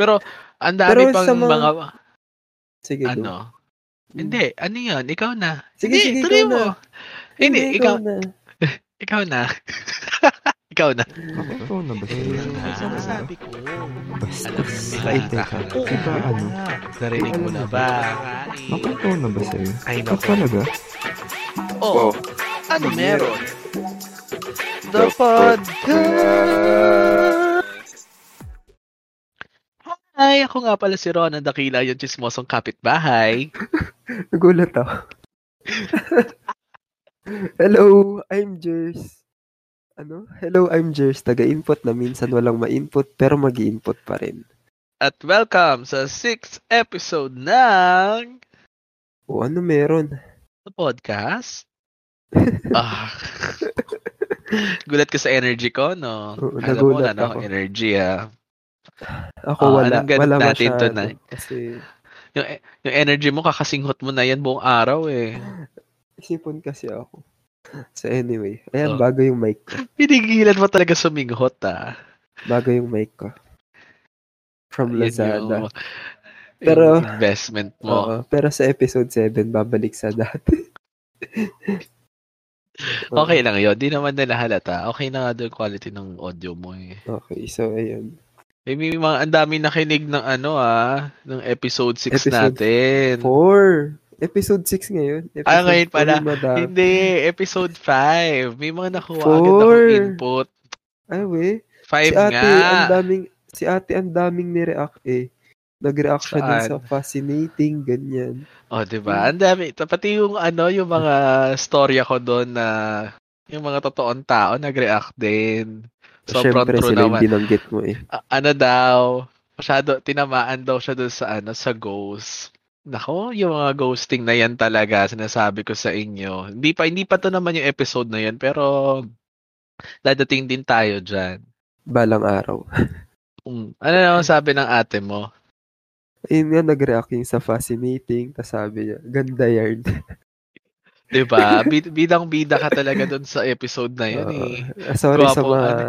Pero, ang dami Pero pang mga- mga, Sige, go. ano, hindi, ano yun, ikaw na. Sige, hindi, sige, tuloy ikaw mo. na. Hindi, ikaw, na. ikaw na. ikaw na. Ikaw na ba sa'yo? Ano sabi ko? Basta. Alam, teka. ka. Diba ano? Narinig mo na ba? Ikaw na ba sa'yo? Ay, Ikaw naku. talaga? Oh, ano meron? The podcast! Hi, ako nga pala si Ron, ang dakila yung chismosong kapitbahay. Nagulat ako. Hello, I'm Jers. Ano? Hello, I'm Jers. Taga-input na minsan walang ma-input pero mag input pa rin. At welcome sa sixth episode ng O ano meron? podcast. ah. Gulat ka sa energy ko, no? Oo, Alam mo, na akong ako. energy, ah. Ako Ah, wala. Wala natin masyado. tonight? Kasi Yung, yung energy mo, kakasinghot mo na yan buong araw, eh. isipon kasi ako. So anyway, ayan, Oh. bago yung mic ko. Pinigilan mo talaga suminghot, ah. Bago yung mic ko. From Lazada. yung- Pero- yung investment mo. Oo, pero sa episode 7, babalik sa dati. Okay lang yun. Di naman nila halata. Okay na nga doon quality ng audio mo eh. Okay, so ayun. Eh, may mga, ang dami nakinig ng ano ah, ng episode 6 Episode natin. 4. Episode 6 ngayon. Episode Ah, ngayon pala. Hindi, episode 5. May mga nakuha Four. agad akong input. Ay, we. 5 Si ate, nga. ang daming, si ate, ang daming nireact eh. Nag-react siya Saan? sa fascinating, ganyan. Oh, 'di ba? Ang dami. Pati yung ano, yung mga storya ko doon na yung mga totoong tao nag-react din. Sobrang Siyempre, true sila yung naman. binanggit mo eh. A- ano daw, masyado tinamaan daw siya doon sa ano sa ghost. Nako, yung mga ghosting na yan talaga sinasabi ko sa inyo. Hindi pa hindi pa to naman yung episode na yan pero dadating din tayo diyan. Balang araw. Um, ano naman sabi ng ate mo? Ayun nga, nag-react yung sa fascinating. Tapos sabi niya, ganda yarn. 'Di ba? Bid- Bidang-bida ka talaga doon sa episode na yun eh. Sorry sa Gwapo, mga... ano.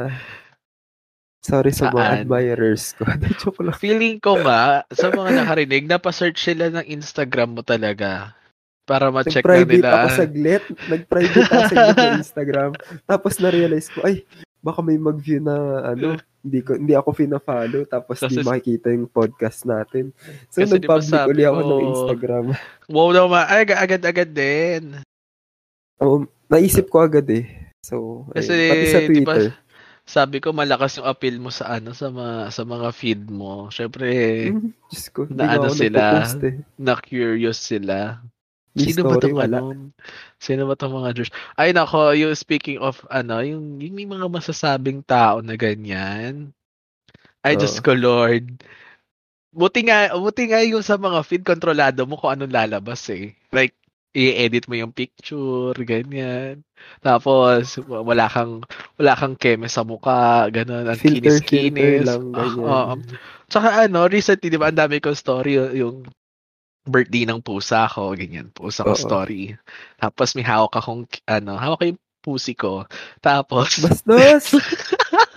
Sorry sa mga admirers ko. Joke lang. Feeling ko nga sa mga nakarinig, napa-search sila ng Instagram mo talaga para ma-check na Nag-private nila. ako saglit. Nag-private ako saglit sa Instagram. Tapos na-realize ko, ay, baka may mag-view na ano, hindi ko hindi ako fina-follow tapos di Kasi- makikita yung podcast natin. So di nag-public sabi uli ako ko- ng Instagram. Wow naman. Ay, aga- agad-agad din. Oo, naisip ko agad eh. So, ayun. Kasi, pati sa Twitter. sabi ko malakas yung appeal mo sa ano sa mga sa mga feed mo. Syempre, Hmm, Diyos ko, na ano sila? eh. na curious sila. Sino ba tong ano? Sino ba tong mga Diyos? Ay nako, you speaking of ano, yung, yung may mga masasabing tao na ganyan. Ay, Oo. Diyos ko Lord. Buti nga, buti nga yung sa mga feed, kontrolado mo kung anong lalabas eh. Like, i-edit mo yung picture, ganyan. Tapos, wala kang, wala kang keme sa mukha, ganun. Ang Filter, filter kinis-kinis. lang, Ah, ganyan. oo. Tsaka ano, recently, di ba, ang dami kong story, yung birthday ng pusa ko, ganyan, pusa ko Oo. story. Tapos may hawak akong, ano, hawak ko yung pusi ko. Tapos, Bastos!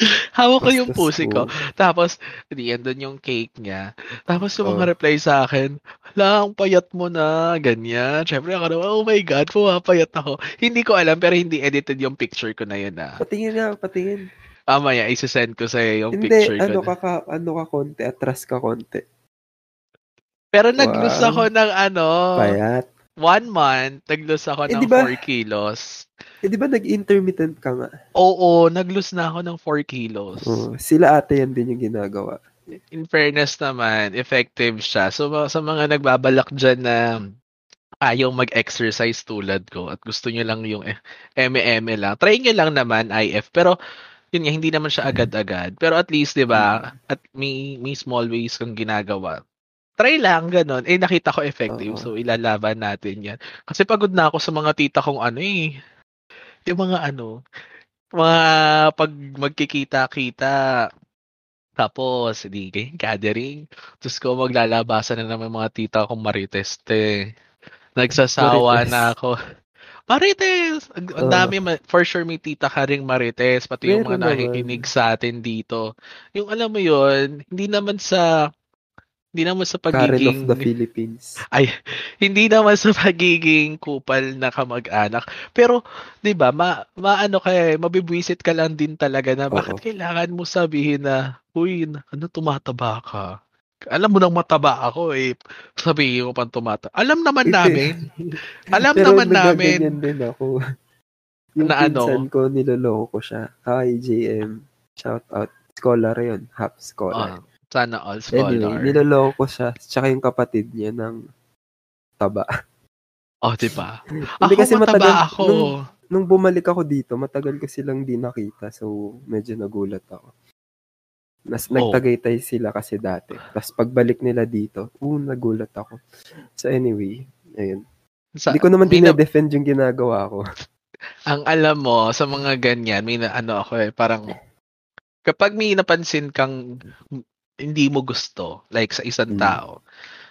hawak ko yung pusi ko. po. Tapos, di yan doon yung cake niya. Tapos yung mga Oh. reply sa akin, hala, ang payat mo na, ganyan. Siyempre ako naman, oh my God, pumapayat ako. Hindi ko alam, pero hindi edited yung picture ko na yun ah. Patingin nga, patingin. Mamaya, isasend ko sa'yo yung Hindi, picture ano ko. ka, ka, ano ka konti, atras ka konti. Pero nag-lose ako ng ano, Payat. one month, nag-lose ako Eh, ng di ba- 4 kilos. Eh, di ba nag-intermittent ka nga? Oo, nag-lose na ako ng 4 kilos. Oo, sila ate yan din yung ginagawa. in fairness naman, effective siya. So, sa mga nagbabalak dyan na ayaw mag-exercise tulad ko at gusto nyo lang yung eme-eme lang, try nyo lang naman IF. Pero, yun nga, hindi naman siya agad-agad. Pero at least, di ba, at may, may small ways kang ginagawa. Try lang, ganun. Eh, nakita ko effective. Oo. So, ilalaban natin yan. Kasi pagod na ako sa mga tita kong ano eh. Yung mga ano, mga pag magkikita-kita, tapos, hindi, gathering. Tapos ko maglalabasan na naman mga tita kong mariteste. Nagsasawa Marites. na ako. Marites! Ang Oo. dami, for sure may tita ka ring Marites, pati yung mga nakikinig sa atin dito. Yung alam mo yun, hindi naman sa, hindi naman sa Karen of pagiging, the Philippines. hindi naman sa pagiging kupal na kamag-anak. Pero, di ba, ma, maano ka eh, mabibwisit ka lang din talaga na bakit Oo. kailangan mo sabihin na, uy, ano tumataba ka? Alam mo nang mataba ako eh. Sabihin mo pang tumata. Alam naman namin. Alam Pero naman namin. nagaganyan din ako. Yung Na ano? pinsan ko, niloloko ko siya. Hi, JM. Shout out. Scholar yun. Half scholar. Ah, sana all anyway, scholar. niloloko ko siya. Tsaka yung kapatid niya ng taba. oh, di ba? Hindi ako kasi mataba matagal- ako. nung- Nung bumalik ako dito, matagal ko silang di nakita. So, medyo nagulat ako. Nas, Oh. Nagtagaytay sila kasi dati. Tapos pagbalik nila dito, uh, nagulat ako. So anyway, ayun. Sa- Hindi ko naman may na- dinedefend yung ginagawa ko. ang alam mo, sa mga ganyan, may na, ano ako eh, parang, kapag may napansin kang hindi mo gusto, like sa isang Mm. tao,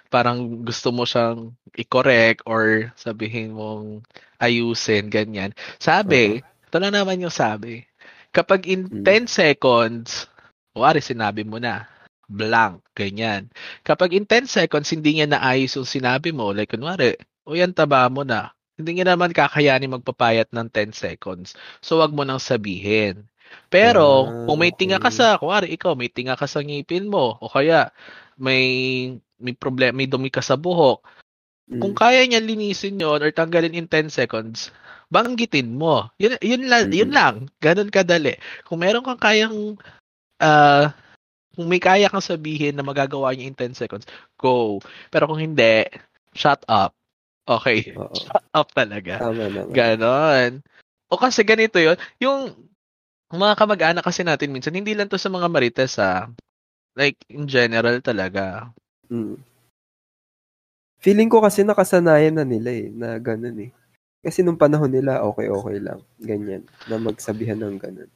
parang gusto mo siyang i-correct or sabihin mong ayusin, ganyan. Sabi, ito na naman yung sabi, kapag in Mm. 10 seconds, wari sinabi mo na, blank, ganyan. Kapag in 10 seconds, hindi niya naayos yung sinabi mo, like kunwari, o yan taba mo na, hindi niya naman kakayanin magpapayat ng 10 seconds. So, wag mo nang sabihin. Pero, Ah, kung may tinga ka sa, kuwari, ikaw, may tinga ka sa ngipin mo, o kaya, may, may problem, may dumi ka sa buhok, Mm. kung kaya niya linisin yon or tanggalin in 10 seconds, banggitin mo. Yun, yun, lang, Mm-mm. yun lang. Ganun kadali. Kung meron kang kayang, ah, kung may kaya kang sabihin na magagawa niya in 10 seconds, go. Pero kung hindi, shut up. Okay. Oo. Shut up talaga. Tama naman. Ganon. O kasi ganito yon Yung mga kamag-anak kasi natin minsan, hindi lang to sa mga marites ha. Like, in general talaga. Mm. Feeling ko kasi nakasanayan na nila eh, na ganun eh. Kasi nung panahon nila, okay-okay lang. Ganyan. Na magsabihan ng ganun.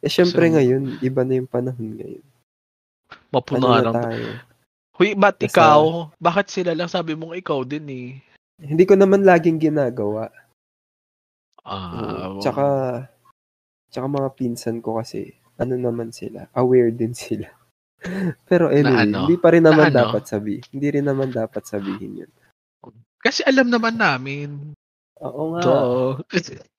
Eh, syempre So, ngayon, iba na yung panahon ngayon. Ano Mapunahan na tayo? Huy, ba't Basta- ikaw? Bakit sila lang sabi mong ikaw din eh? Hindi ko naman laging ginagawa. Ah, Oo. Tsaka, tsaka mga pinsan ko kasi, ano naman sila, aware din sila. Pero anyway, ano? hindi pa rin naman Na ano? dapat sabihin. Hindi rin naman dapat sabihin yun. kasi alam naman namin. Oo nga. So,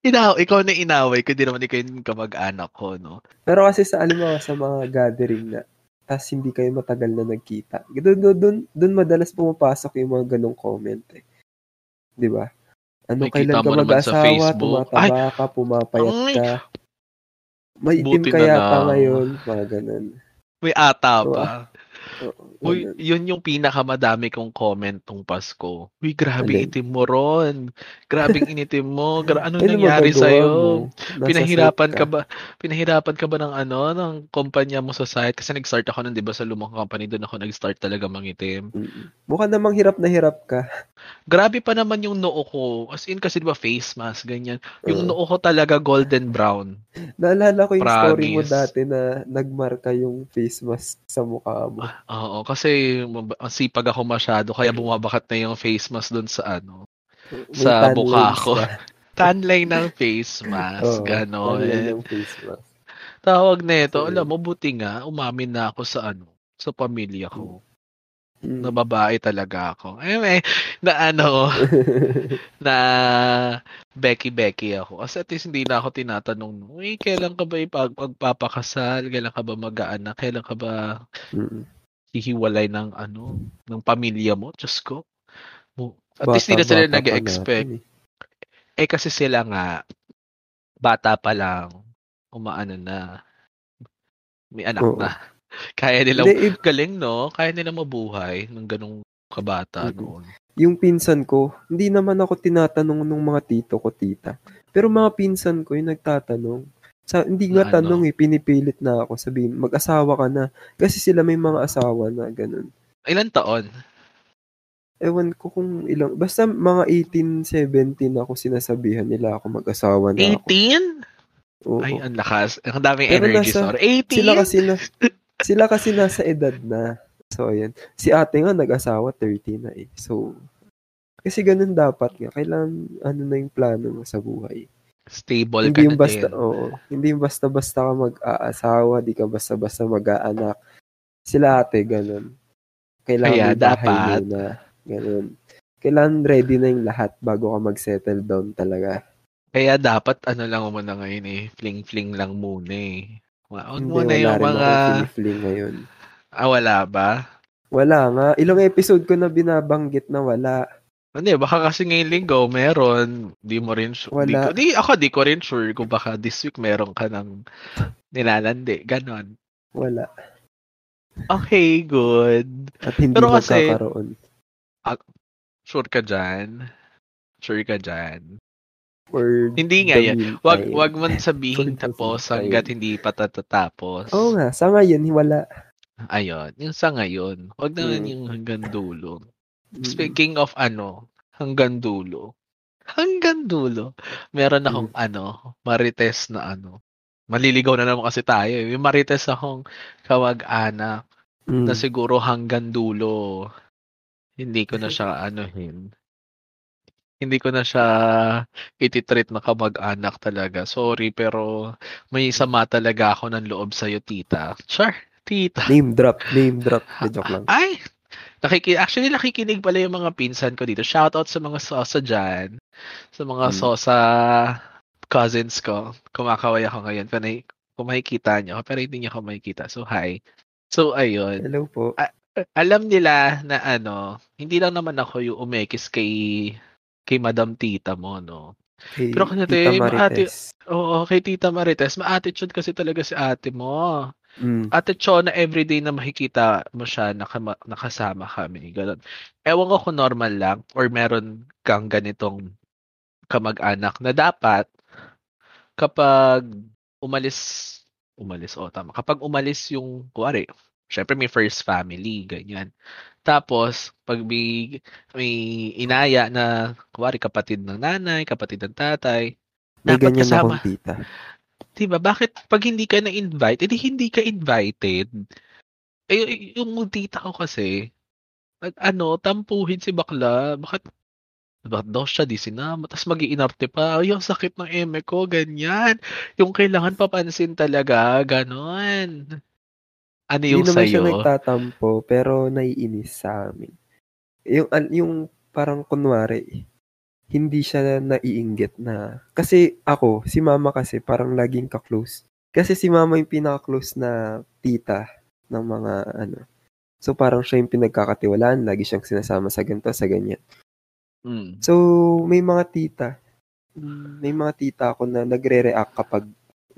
inaw, ikaw na inaway ko, di naman ikaw yung kamag-anak ko, no? Pero kasi sa alam mo, sa mga gathering na, tas hindi kayo matagal na nagkita. Doon, doon, doon, doon madalas pumapasok yung mga ganong comment eh. Di ba? Ano, May kailan ka mag-asawa, tumataba ka, pumapayat Ay! ka. May itim Buti na kaya pa lang. ngayon, mga ganon. May ata Oo. pa. Uy, yun yung pinakamadami kong comment tong Pasko. Uy, grabe Alin? itim mo ron. Grabing initim mo. Gra- ano nangyari mo? Nasa Pinahirapan site ka ba? Pinahirapan ka ba ng ano, ng kumpanya mo sa site? Kasi nag-start ako nun, di ba, sa lumang company, doon ako nag-start talaga mangitim. Mm. Mukha namang hirap na hirap ka. Grabe pa naman yung noo ko. As in, kasi di ba, face mask, ganyan. Yung Oo. noo ko talaga golden brown. Naalala ko yung story mo Promise. dati na nagmarka yung face mask sa mukha mo. Oo, kasi mab- sipag ako masyado, kaya bumabakat na yung face mask doon sa ano, May sa mukha ko. ka. tan line ng face mask, Oo, gano'n. tan line yung face mask. Tawag na ito, So, alam mo, buti nga, umamin na ako sa ano, sa pamilya ko. Mm. Na babae talaga ako. Eh, may, na ano, na Becky-Becky ako. Kasi at least hindi na ako tinatanong, uy, kailan ka ba ipag magpapakasal? Kailan ka ba mag-aanak? Kailan ka ba Mm. Hihiwalay ng ano, ng pamilya mo? Diyos ko. Mo- At least hindi na sila nag-expect. eh. Eh kasi sila nga, bata pa lang, umaano na, may anak Oo. na. Kaya nila, Hindi, galing no? Kaya nila mabuhay ng ganong kabata Mm-mm. noon. yung pinsan ko, hindi naman ako tinatanong ng mga tito ko, tita. Pero mga pinsan ko yung nagtatanong. Sa, hindi nga Na ano? tanong eh, pinipilit na ako. Sabihin, mag-asawa ka na. Kasi sila may mga asawa na, ganun. Ilan taon? Ewan ko kung ilang, basta mga 18, 17 ako sinasabihan nila ako mag-asawa na ako. 18? Oo. Ay, ang lakas. Ang daming Pero energy nasa- store. 18? sila kasi na, sila kasi nasa edad na. So, ayan. Si ate nga nag-asawa 30 na eh. So, Kasi ganun dapat nga. Kailangan, ano na yung plano mo sa buhay. Stable hindi ka yung na basta, din. oo. Hindi yung basta-basta ka mag-aasawa, di ka basta-basta mag-aanak. Sila ate, ganun. Kailangan Kaya dapat- muna. Ganun. Kailangan ready na yung lahat bago ka mag-settle down talaga. Kaya dapat ano lang muna ngayon eh, fling-fling lang muna eh. Huwag Hindi, muna wala yung rin mga... feel ngayon. Ah, wala ba? Wala nga. Ilang episode ko na binabanggit na wala. Hindi, baka kasi ngayong linggo meron. Di mo rin sure. Di, Wala. ko- di, ako di ko rin sure kung baka this week meron ka ng nilalandi. Ganon. Wala. Okay, good. At hindi Pero kasi- magkakaroon. Sure ka dyan? Sure ka dyan? For Hindi nga meantime. Wag, wag man sabihin tapos hanggat hindi pa tatatapos. Oo nga. Sa ngayon, wala. Ayun. Yung sa ngayon. Wag naman Mm. yung hanggang dulo. Mm. Speaking of ano, hanggang dulo. Hanggang dulo. Meron akong ano, marites na ano. Maliligaw na naman kasi tayo. eh. Yung marites akong kawag-anak Mm. na siguro hanggang dulo. Hindi ko na siya anuhin. Hindi ko na siya ititreat na kamag-anak talaga. Sorry, pero may sama talaga ako ng loob sa'yo, tita. Sure, tita. Name drop. Name drop. De, joke lang. Ay! Nakiki actually, nakikinig pala yung mga pinsan ko dito. Shoutout sa mga sosa dyan. Sa mga Hmm. sosa cousins ko. Kumakaway ako ngayon. Nai- kung makikita nyo. Pero hindi nyo ako makikita. So, hi. So, ayun. Hello po. Alam nila na ano, hindi lang naman ako yung umekis kay kay Madam Tita mo, no? Kay pero kasi, Tita Marites. Oo, kay Tita Marites. Ma-attitude kasi talaga si ate mo. Mm. Ate Chona, everyday na makikita mo siya, nakama, nakasama kami. Ganun. Ewan ko kung normal lang or meron kang ganitong kamag-anak na dapat kapag umalis, umalis, o tama, kapag umalis yung, kuwari, syempre may first family, ganyan. Tapos, pag may, may inaya na, kuwari, kapatid ng nanay, kapatid ng tatay, May dapat ganyan kasama. akong tita. Diba? Bakit pag hindi ka na-invite, edi hindi ka invited? Eh, yung tita ko kasi, ano, tampuhin si bakla. Bakit, bakit daw siya di sinama? Tapos mag pa. Ay, ang sakit ng eme ko, ganyan. Yung kailangan papansin talaga, ganon. Ano Hindi yung naman siya sa'yo? nagtatampo, pero naiinis sa amin. Yung, yung parang kunwari, hindi siya naiinggit na. Kasi ako, si mama kasi parang laging ka-close. Kasi si mama yung pinaka-close na tita ng mga ano. So parang siya yung pinagkakatiwalaan, lagi siyang sinasama sa ganito, sa ganyan. Mm. So, may mga tita. May mga tita ako na nagre-react kapag,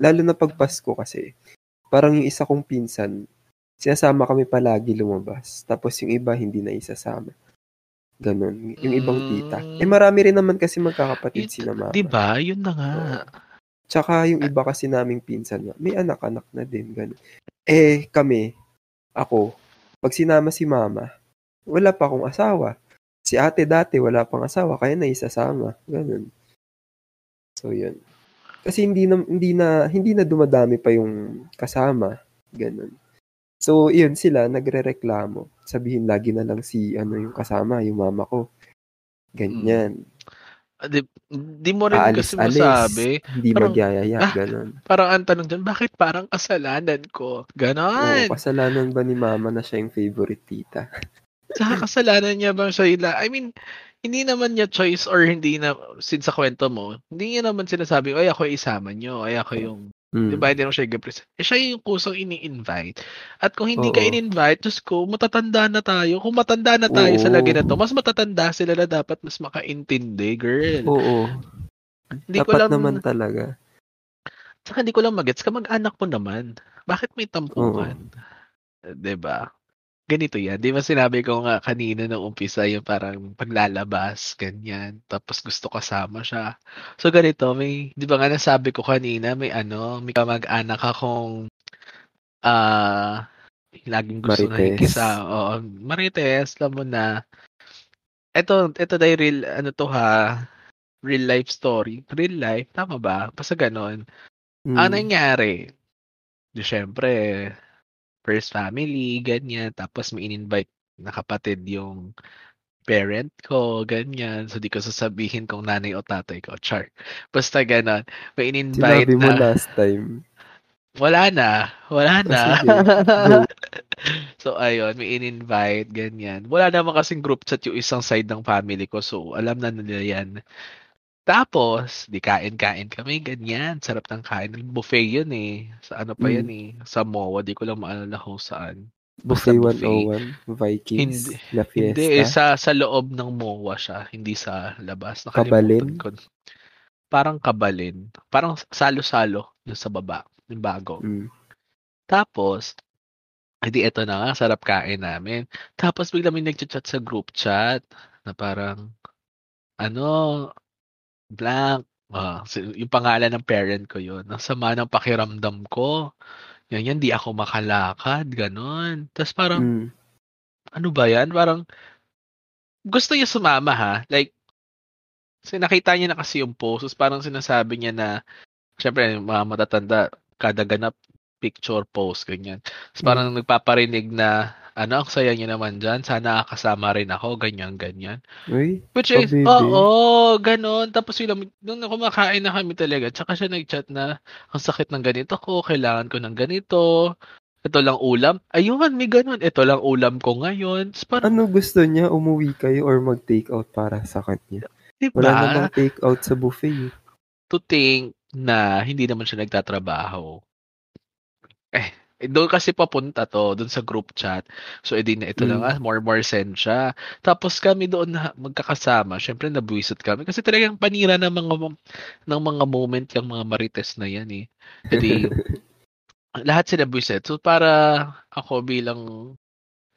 lalo na pag Pasko kasi, parang yung isa kong pinsan, sinasama kami palagi lumabas. Tapos yung iba hindi na isasama. Ganon. Yung ibang tita. Eh marami rin naman kasi magkakapatid sila mama. Diba? Yun na nga. Tsaka yung iba kasi naming pinsan, may anak-anak na din. Ganon. Eh kami, ako, pag sinama si mama, wala pa akong asawa. Si ate dati wala pang asawa, kaya naisasama. Ganon. So yun. Kasi hindi na hindi na hindi na dumadami pa yung kasama. Ganon. So yun sila nagrereklamo. Sabihin lagi na lang si ano yung kasama, yung mama ko. Ganyan. Ah, Di, di mo rin kasi Aalis-alis. masabi. Hindi Parang- magyayaya, Ah, ganon. Parang ang tanong dyan, bakit parang kasalanan ko? Oo, Ganon. kasalanan ba ni mama na siya yung favorite tita? Sa kasalanan niya bang siya ila? I mean, hindi naman niya choice or hindi na, since sa kwento mo, hindi niya naman sinasabi, ay ako isama niyo, ay ako yung, Mm. di ba, hindi naman siya i-present. Eh, siya yung kusang ini-invite. At kung hindi ka Oo. in-invite, Diyos ko, matatanda na tayo. Kung matanda na tayo sa Oo. lagi na to, mas matatanda sila na dapat mas makaintindi, girl. Oo. Hindi ko Dapat lang, naman talaga. Saka hindi ko lang magets, kamag-anak mo naman. Bakit may tampuhan? Di ba? Ganito yan. Di ba sinabi ko nga kanina nung umpisa yung parang paglalabas, ganyan. Tapos gusto kasama siya. So ganito, may, di ba nga nasabi ko kanina, may ano, may kamag-anak akong, ah, laging gusto na Marites. kisa. Oo, Marites, alam mo na. Ito, ito dahil real, ano to ha, real life story. Real life, tama ba? Basta ganon. Mm. Ang nangyari, di syempre, first family, ganyan, tapos may in-invite na kapatid yung parent ko, ganyan. So, di ko sasabihin kung nanay o tatay ko. Char. Basta ganon. May in-invite Sinabi mo na. last time. Wala na. Wala na. Ah. Go. so, ayun, may in-invite, ganyan. Wala naman kasing group chat yung isang side ng family ko. So, alam na nila yan. Tapos, di kain-kain kami, ganyan. Sarap ng kain. Buffet yun eh. Sa ano pa Mm. yan eh. Sa MOA. Di ko lang maalala kung saan. Buffet Basta 101, Vikings, Hindi. La Fiesta. Hindi, eh, sa, sa loob ng MOA siya. Hindi sa labas. Kabalin? Nakalimutan ko. Parang kabalin. Parang salo-salo yung sa baba. Yung bago. Mm. Tapos, edi eto na nga, sarap kain namin. Tapos bigla may nagchat-chat sa group chat na parang, ano, blank. Ah, yung pangalan ng parent ko yun. Ang sama ng pakiramdam ko. Yan yan, di ako makalakad. Ganon. Tapos parang, Mm. ano ba yan? Parang, gusto niya sumama ha. Like, kasi nakita niya na kasi yung post. Tapos parang sinasabi niya na, syempre, mga matatanda, kada ganap, picture post, ganyan. Tapos parang nagpaparinig na, ano, ang saya niya naman dyan. Sana kasama rin ako, ganyan, ganyan. Uy, Which is, oo, ganon. Tapos yun, nung kumakain na kami talaga, tsaka siya nag-chat na, ang sakit ng ganito ko, kailangan ko ng ganito, ito lang ulam. Ayun, may ganon. Ito lang ulam ko ngayon. Parang, ano gusto niya? Umuwi kayo or mag-take out para sa kanya? diba? Wala namang take out sa buffet. eh. to think na hindi naman siya nagtatrabaho. Eh, doon kasi papunta to, doon sa group chat. So, edi na ito Mm. lang, ah, more more send siya. Tapos kami doon na magkakasama, syempre nabwisit kami. Kasi talagang panira ng mga, ng mga moment yung mga marites na yan eh. Edi, lahat sila buwisit. So, para ako bilang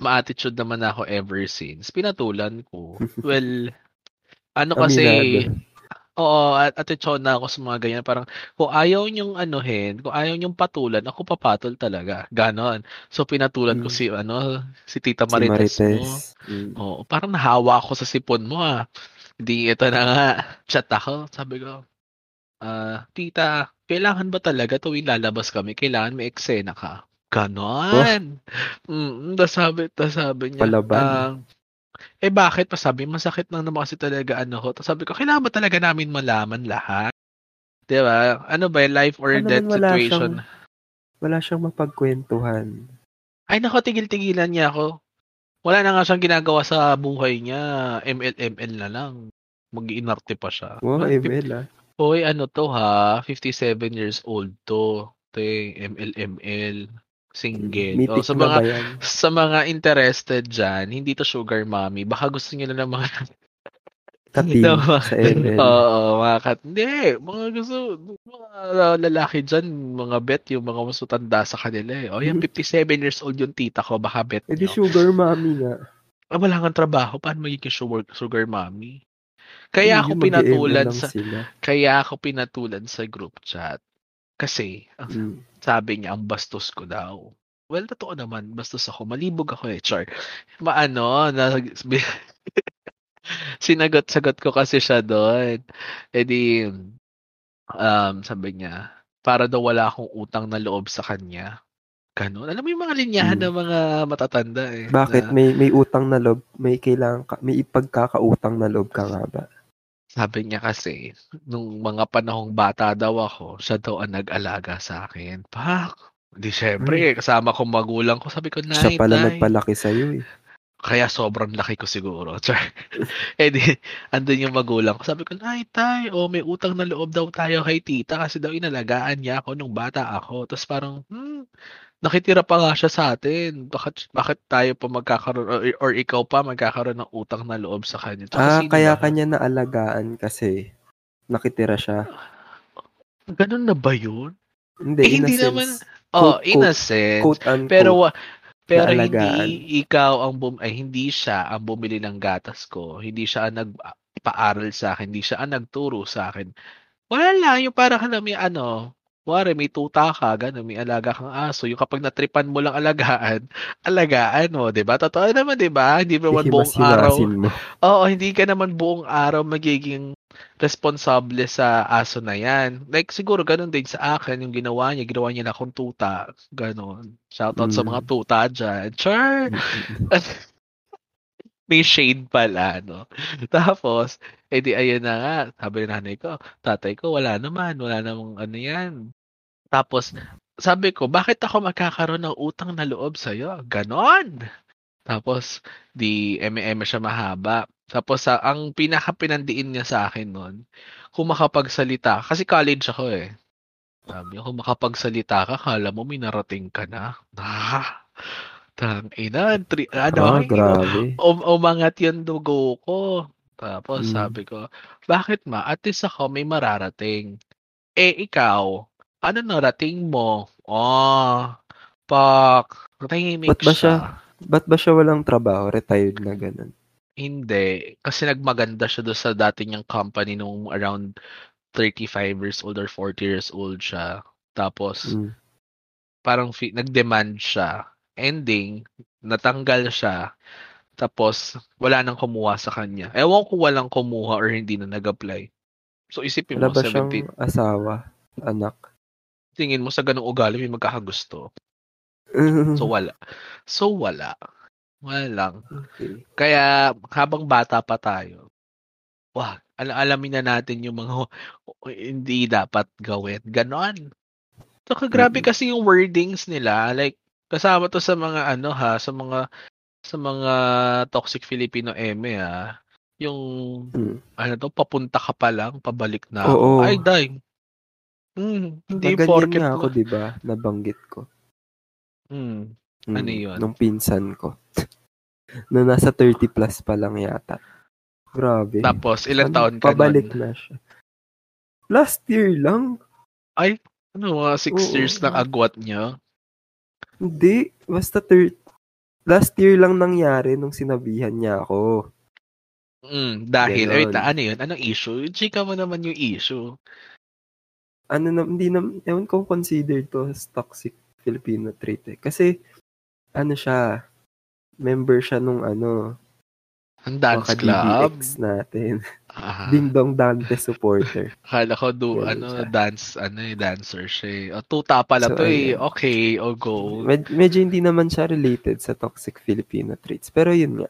ma-attitude naman ako ever since, pinatulan ko. Well, ano kasi. Oo, at atensyon na ako sa mga ganyan. Parang, kung ayaw niyong anuhin, kung ayaw niyong patulan, ako papatol talaga. Ganon. So, pinatulan ko Mm. si, ano, si Tita Si Marites, mo. Marites. Mm. Oo, parang nahawa ako sa sipon mo, ah. Hindi, ito na nga. Chat ako. Sabi ko, ah, Tita, kailangan ba talaga tuwing lalabas kami, kailangan may eksena ka? Ganon. Mm, tas sabi, tas sabi niya, Palaban. ah, eh bakit pa sabi, masakit lang naman kasi talaga ano ko. Tapos sabi ko, kailangan ba talaga namin malaman lahat? 'Di ba? Ano ba, life or Ano death wala situation? siyang- Wala siyang mapagkwentuhan. Ay nako, tigil-tigilan niya ako. Wala na nga siyang ginagawa sa buhay niya. ML-ML na lang. Mag-iinarte pa siya. Wow, ML ah. Hoy, ano to ha? 57 years old to. Te, ML-ML. Single. Mythic Oh, sa mga yan? sa mga interested dyan, hindi to sugar mommy. Baka gusto niyo na ng mga Kating Tama. sa ML. Oo, mga kat. Hindi, mga gusto, mga lalaki dyan, mga bet, yung mga mas matanda sa kanila eh. O yan, Mhm. 57 years old yung tita ko, baka bet Eh di nyo. sugar mommy nga. Ah, wala kang trabaho, paano magiging sugar, sugar mommy? Kaya ako pinatulan sa, Sila. kaya ako pinatulan sa group chat. Kasi, ang Mm. sabi niya, ang bastos ko daw. Well, totoo naman, bastos ako. Malibog ako eh, char. Maano, na, sinagot-sagot ko kasi siya doon. E di, um, sabi niya, para daw wala akong utang na loob sa kanya. Ganon. Alam mo yung mga linyahan Hmm. ng mga matatanda eh. Bakit na may may utang na loob, may kailangan ka, may ipagkakautang na loob ka nga ba? Sabi niya kasi, nung mga panahong bata daw ako, siya daw ang nag-alaga sa akin. Pak! Di syempre, kasama ko magulang ko. Sabi ko, Hmm. Siya Nay, pala Tay." nagpalaki sa iyo eh. Kaya sobrang laki ko siguro. Char. eh di, andun yung magulang ko. Sabi ko, Nay, tay, oh, may utang na loob daw tayo kay tita kasi daw inalagaan niya ako nung bata ako. Tapos parang, hmm, nakitira pa nga siya sa atin. Bakit, bakit tayo pa magkakaroon, or, or ikaw pa magkakaroon ng utang na loob sa kanya? Tsaka Ah, kaya ba? kanya naalagaan kasi nakitira siya. Ganun na ba yun? Hindi, Eh, hindi naman, oh, quote, in a sense. quote unquote. Pero pero naalagaan. hindi ikaw ang bum ay hindi siya ang bumili ng gatas ko. Hindi siya ang nagpaaral sa akin, hindi siya ang nagturo sa akin. Wala lang yung para ka na may ano, Wari, may tuta ka, gano'n, may alaga kang aso. Yung kapag natripan mo lang alagaan, alagaan mo, di ba? Totoo naman, di ba? Hindi naman buong araw. mo. Oo, hindi ka naman buong araw magiging responsable sa aso na yan. Like, siguro ganun din sa akin, yung ginawa niya, ginawa niya na akong tuta. Ganon. Shoutout sa Mm. mga tuta dyan. Sure! may shade pala, no? Tapos, edi ayun na nga, sabi ng nanay ko, tatay ko, wala naman, wala namang ano yan. Tapos, sabi ko, bakit ako magkakaroon ng utang na loob sa'yo? Ganon! Tapos, di eme-eme siya mahaba. Tapos, sa ang pinaka-pinandiin niya sa akin nun, kung makapagsalita, kasi college ako eh. Sabi niya, kung makapagsalita ka, kala mo may narating ka na. Ah, tang ina, tri, ano, Ah, grabe. um, umangat yung dugo ko. Tapos Mm. sabi ko, bakit ma? At least ako may mararating. Eh, ikaw, ano narating mo? Oh, pak, tahimik Ba't ba siya. Ba't ba siya walang trabaho? Retired na ganun. Hindi. Kasi nagmaganda siya doon sa dati niyang company nung around 35 years old or 40 years old siya. Tapos, Mm. parang fi- nag-demand siya. Ending, natanggal siya. Tapos, wala nang kumuha sa kanya. Ewan ko walang kumuha or hindi na nag-apply. So, isipin Wala mo, ba siyang 17. asawa? Anak? Tingin mo sa ganung ugali, may magkakagusto. So, wala. So, wala. Wala lang. okay. Kaya, habang bata pa tayo, wag, al- alamin na natin yung mga hindi dapat gawin. Ganon. So, grabe kasi yung wordings nila. Like, kasama to sa mga ano ha, sa mga sa mga toxic Filipino eme ha. Yung, Mm. ano to, papunta ka pa lang, pabalik na Oo. Ay, day. Hmm, hindi Naganyan porket nga ako, na. di ba? Nabanggit ko. Hmm, Mm, Ano yun? Nung pinsan ko. Nung nasa 30 plus pa lang yata. Grabe. tapos, ilang Ano, taon ka Pabalik nun? na siya. Last year lang. Ano, mga six Oo. years ng agwat niya? Hindi. Basta third. Last year lang nangyari nung sinabihan niya ako. Mm, dahil, Ganon. wait, ano yun? Anong issue? Chika mo naman yung issue. Ano na, hindi na, ewan ko consider to as toxic Filipino trait eh. Kasi, ano siya, member siya nung ano, Ang dance club. Natin. Ah, Dingdong Dante supporter. akala ko do, Ganun ano, siya. dance, ano eh, dancer siya eh. O, tuta pala So, to eh. ayun. Okay, o go. Med- medyo hindi naman siya related sa toxic Filipino traits. Pero yun nga,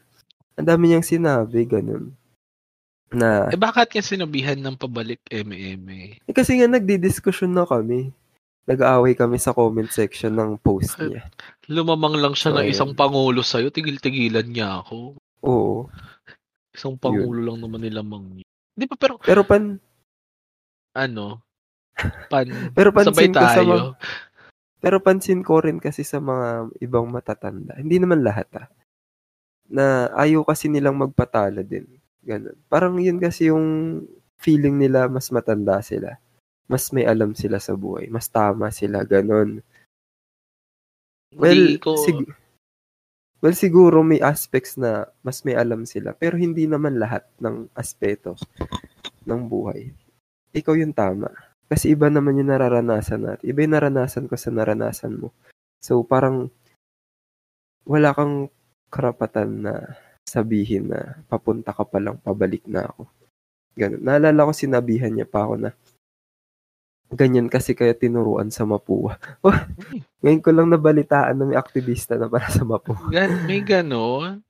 ang dami niyang sinabi, ganun. Na, Eh, bakit niya sinabihan ng pabalik MM? eh, kasi nga nagdi-discussion na kami. Nag-aaway kami sa comment section ng post niya. Lumamang lang siya So, ng isang pangulo sa'yo, tigil-tigilan niya ako. Oo. Isang pangulo lang naman nilamang niya. Di ba, pero, Pero pan, ano, pan, pero sabay pansin ko sa mga, pero pansin ko rin kasi sa mga ibang matatanda. Hindi naman lahat ah. Na ayaw kasi nilang magpatalo din. Ganun. Parang yun kasi yung feeling nila mas matanda sila. Mas may alam sila sa buhay. Mas tama sila. Ganun. Well, Hindi ko, sig- well, siguro may aspects na mas may alam sila. Pero hindi naman lahat ng aspeto ng buhay. Ikaw yung tama. Kasi iba naman yung nararanasan natin. Iba yung naranasan ko sa naranasan mo. So, parang wala kang karapatan na sabihin na papunta ka pa lang, pabalik na ako. Ganun. Naalala ko sinabihan niya pa ako na ganyan kasi kaya tinuruan sa Mapua. Oh, ngayon ko lang nabalitaan na may aktivista na para sa Mapua. gan, may ganon.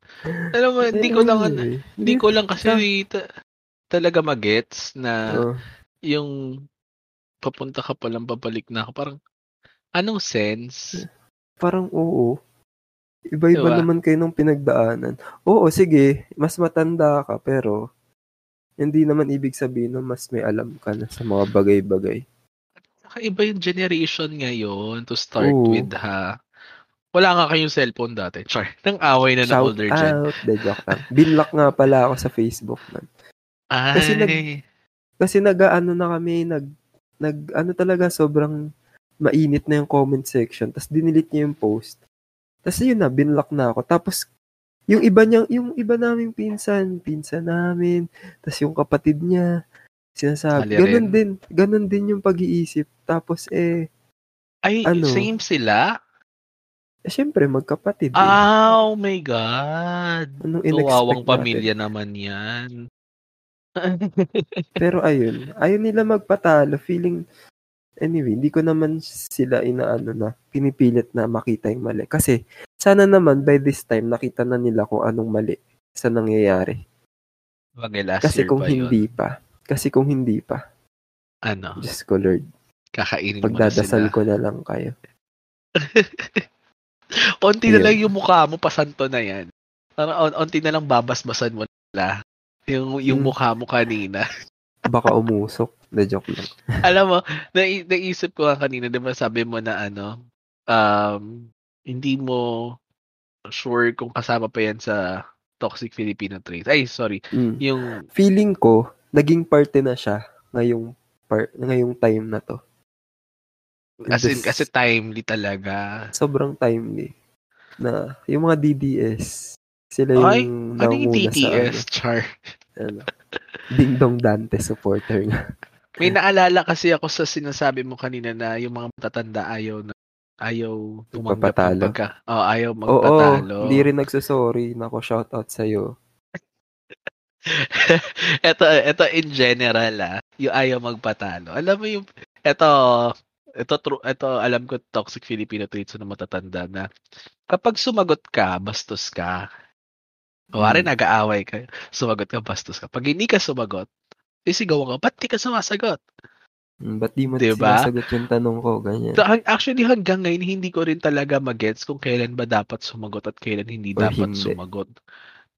Alam mo, hindi ko lang, hindi ko lang kasi ta- talaga magets na Oo. yung papunta ka palang babalik na ako. Parang, anong sense? parang oo. Iba-iba Diba? naman kayo nung pinagdaanan. Oo, sige, mas matanda ka, pero hindi naman ibig sabihin na mas may alam ka na sa mga bagay-bagay. Saka iba yung generation ngayon to start Oo. with ha. Wala nga kayong cellphone dati. Char. Nang away na ng Shout older gen. out, the joke lang. Binlock nga pala ako sa Facebook man. Ay. Kasi nag- Kasi nag-ano na kami, nag, nag, ano talaga, sobrang mainit na yung comment section. Tapos dinilit niya yung post. Tapos yun na, binlock na ako. Tapos, yung iba niya, yung iba naming pinsan, pinsan namin, tapos yung kapatid niya, sinasabi, Mali ganun rin. din, ganun din yung pag-iisip. Tapos, eh, Ay, ano? same sila? eh syempre, magkapatid. eh. Oh my God. Anong in-expect Tuwawang natin? pamilya naman yan. Pero ayun, ayun nila magpatalo. Feeling, anyway, hindi ko naman sila inaano na, pinipilit na makita yung mali. Kasi, sana naman by this time, nakita na nila kung anong mali sa nangyayari. Bagay last Kasi year kung pa yun. hindi pa, kasi kung hindi pa, Ano, Diyos ko Lord, kakainin mo na pagdadasal ko na lang kayo. Onti na lang yung mukha mo, pasanto na yan. Parang on, onti na lang babasbasan mo nila. Yung, yung Hmm. mukha mo kanina. Baka umusok. Na joke lang. Alam mo, na, naisip ko nga kanina, di ba sabi mo na ano, um, hindi mo sure kung kasama pa yan sa Toxic Filipino Traits. Ay, sorry. Mm. Yung, Feeling ko, naging parte na siya ngayong, par, ngayong time na to. as in, This- kasi timely talaga. sobrang timely na yung mga DDS sila yung Ay, Ano yung TTS, sa Char? ano, ano, Ding Dong Dante supporter nga. May naalala kasi ako sa sinasabi mo kanina na yung mga matatanda ayaw na ayaw tumanggap ng Magpapatalo. pagka, oh, ayaw Oo, magpatalo. hindi rin nagsasorry. Nako, shoutout sa'yo. ito, ito in general ah, yung ayaw magpatalo. Alam mo yung, ito, ito, true, ito alam ko toxic Filipino traits na matatanda na kapag sumagot ka, bastos ka. Kuwari Hmm. nag-aaway ka, sumagot ka, bastos ka. Pag hindi ka sumagot, sisigawan ka, ba't di ka sumasagot? Mm, ba't di mo Diba? sinasagot yung tanong ko? Ganyan. So, actually, hanggang ngayon, hindi ko rin talaga magets kung kailan ba dapat sumagot at kailan hindi Or dapat hindi. sumagot.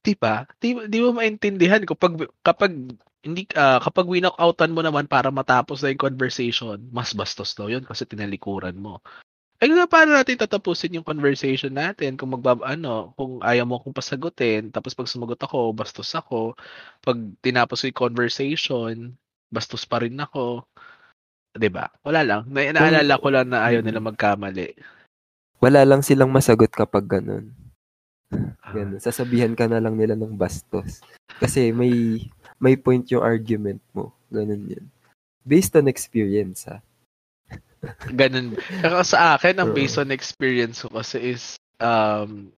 Di ba? Di, di mo maintindihan kapag, kapag, hindi, ah, kapag winock-outan mo naman para matapos na yung conversation, mas bastos daw yun kasi tinalikuran mo. Eh, na paano natin tatapusin yung conversation natin kung magbab, ano, kung ayaw mo akong pasagutin, tapos pag sumagot ako, bastos ako. Pag tinapos ko yung conversation, bastos pa rin ako. 'Di ba? Wala lang. Na, naalala ko lang na ayaw nila magkamali. Wala lang silang masagot kapag ganun. Ganun. Sasabihan ka na lang nila ng bastos. Kasi may may point yung argument mo. Ganun yun. Based on experience, ha? Ganun. Kaya sa akin, ang based on experience ko kasi is, um,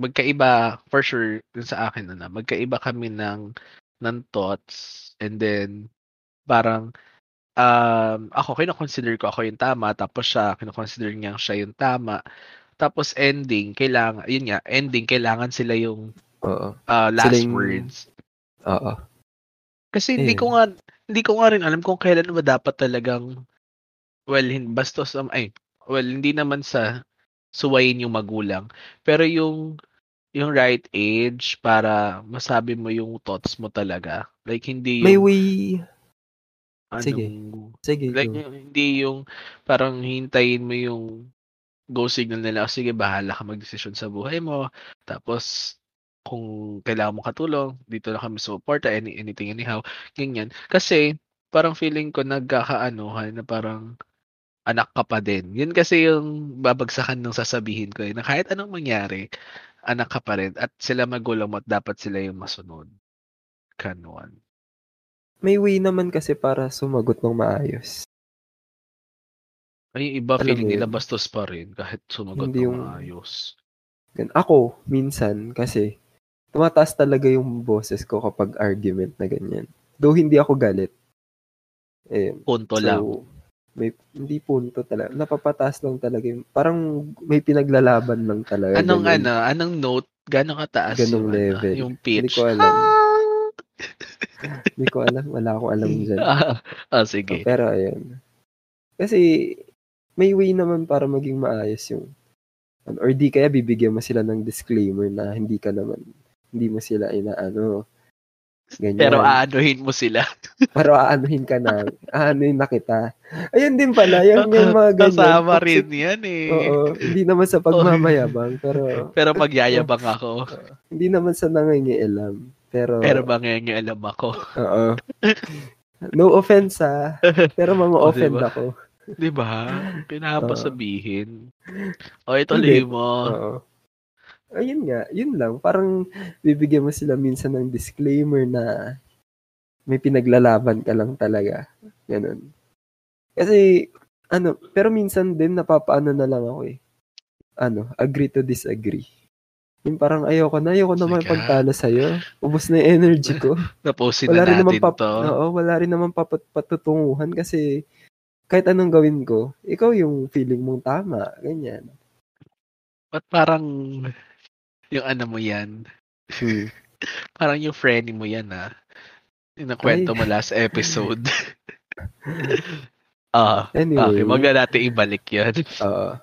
magkaiba, for sure, dun sa akin na, magkaiba kami ng, ng thoughts, and then, parang, um, ako, kinoconsider ko ako yung tama, tapos siya, kinoconsider niya siya yung tama, tapos ending, kailangan, yun nga, ending, kailangan sila yung Oo. uh, last Sila yung- words. Oo. Kasi hindi Ayun. ko nga hindi ko nga rin alam kung kailan ba dapat talagang well, hin- bastos um, ay well, hindi naman sa suwayin yung magulang, pero yung yung right age para masabi mo yung thoughts mo talaga. Like hindi yung May way. sige. anong- Sige, like go. yung- hindi yung parang hintayin mo yung go signal nila, "O, sige, bahala ka magdesisyon sa buhay mo. Tapos, kung kailangan mo katulong, dito na kami suporta, any, anything, anyhow. Ganyan. Kasi, parang feeling ko nagkakaanuhan na parang anak ka pa din. Yun kasi yung babagsakan ng sasabihin ko eh, na kahit anong mangyari, anak ka pa rin. At sila magulang mo at dapat sila yung masunod. Kanuan. May way naman kasi para sumagot ng maayos. Ay, yung iba Alam feeling mo nila yun. bastos pa rin kahit sumagot Hindi ng yung- maayos. Gan- Ako, minsan, kasi tumataas talaga yung boses ko kapag argument na ganyan. Though hindi ako galit. Eh, Punto so, lang. may, hindi punto talaga. Napapataas lang talaga yung, parang may pinaglalaban lang talaga. Anong ganyan. ano, anong note? Gano'ng kataas Ganong yung, ano, level. yung Hindi pitch? ko alam. Hindi ko alam. Wala akong alam dyan. ah, ah, sige. Pero ayun. Kasi may way naman para maging maayos yung ano, or di kaya bibigyan mo sila ng disclaimer na hindi ka naman hindi mo sila inaano ganyan. Pero aanuhin mo sila. Pero aanuhin ka na. Aanuhin na kita. Ayun din pala. Yung, yung mga ganyan. Kasama Toxic- rin yan eh. Oo. Hindi naman sa pagmamayabang. Pero Pero magyayabang ako. hindi naman sa nangingialam. Pero, Pero mangyayabang ako. oo. No offense ha. Pero mga offend diba? ako. Di ba? Pinapa Oo. sabihin. O, ituloy mo. Oo. Ayun nga, yun lang. Parang bibigyan mo sila minsan ng disclaimer na may pinaglalaban ka lang talaga. Ganun. Kasi, ano, pero minsan din napapaano na lang ako eh. Ano, agree to disagree. Yung parang ayoko na, ayoko na my magpagtalo sa'yo. Ubus na yung energy ko. Naposin wala na rin naman pap- to. Oo, wala rin naman papat- patutunguhan kasi kahit anong gawin ko, ikaw yung feeling mong tama. Ganyan. Ba't parang yung ano mo yan? Hmm. Parang yung friend mo yan, ah. Yung nakwento mo last episode. Ah, Anyway. okay, wag na natin ibalik yan. Oo.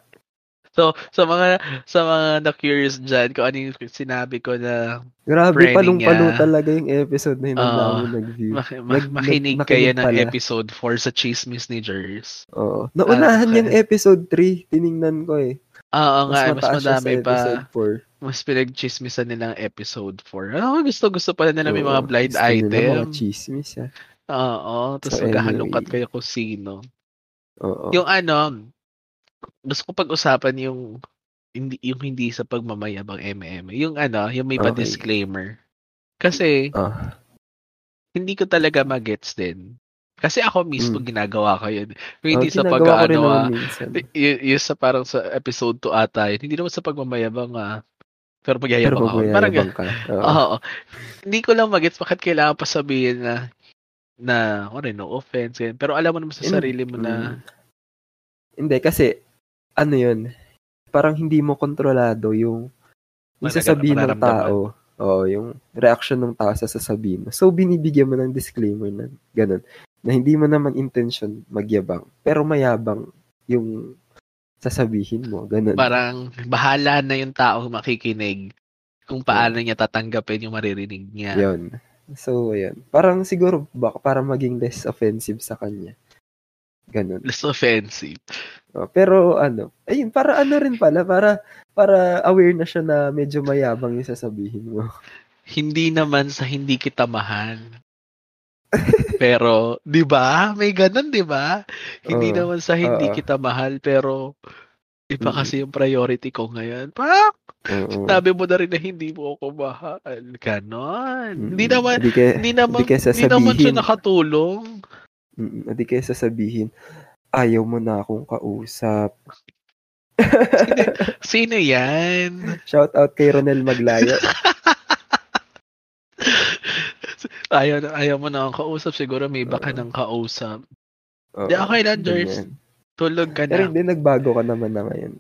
So, sa mga sa mga na-curious dyan, kung ano yung sinabi ko na grabe, palong-palo talaga yung episode na yun dami nag-view. mak- mak- makinig nag- kayo ng episode 4 sa Chismis ni Jers. Oo. Naunahan okay. yung episode 3. Tiningnan ko eh. Oo nga, Mas mas mataas siya madami pa. episode 4. Mas pinag-chismisan nilang episode 4. Ano, gusto, gusto pala nila may mga blind gusto nila item. Mga chismis ah. Oo, tapos So, maghahalungkat anyway. kayo kung sino. Oo. Yung ano, gusto ko pag-usapan yung hindi yung hindi sa pagmamayabang MM. Yung ano, yung may Okay. disclaimer. Kasi Ah. hindi ko talaga magets din. Kasi ako mismo Mm. ginagawa ko yun. Hindi Oh, sa pag ano, ah, y- yung sa parang sa episode 2 ata yun. Hindi naman sa pagmamayabang ah. Pero Pero magyayabang pag ako. Parang ka. Oo. Oo. Hindi ko lang magets bakit kailangan pa sabihin na na, ano no offense. ganyan. Pero alam mo naman sa In- sarili mo na, Mm. Hindi, kasi, ano yun, parang hindi mo kontrolado yung, yung Malaga- sasabihin ng tao. Oo, yung reaction ng tao sa sasabihin mo. So, binibigyan mo ng disclaimer na ganun. Na hindi mo naman intention magyabang. Pero mayabang yung sasabihin mo. Ganun. parang bahala na yung tao makikinig kung paano niya tatanggapin yung maririnig niya. Yun. So, ayan. Parang siguro, baka para maging less offensive sa kanya. Ganun. Less offensive. Oh, pero ano, ayun, para ano rin pala, para para aware na siya na medyo mayabang yung sasabihin mo. Hindi naman sa hindi kita mahal. pero, 'di ba? May ganun, 'di ba? Hindi Oo. naman sa hindi Oo. kita mahal, pero iba kasi yung priority ko ngayon. Pak! Oo. Sabi mo na rin na hindi mo ako mahal. Ganon. Hindi naman, Hindi naman, hindi hindi naman siya nakatulong. mm, hindi kaya sasabihin, ayaw mo na akong kausap. Sino yan? Shout out kay Ronel Maglayo. Ayaw, ayaw mo na akong kausap. Siguro may iba ka Oo. ng kausap. Di, okay lang, Jers. Tulog ka Pero na. hindi, nagbago ka naman na ngayon.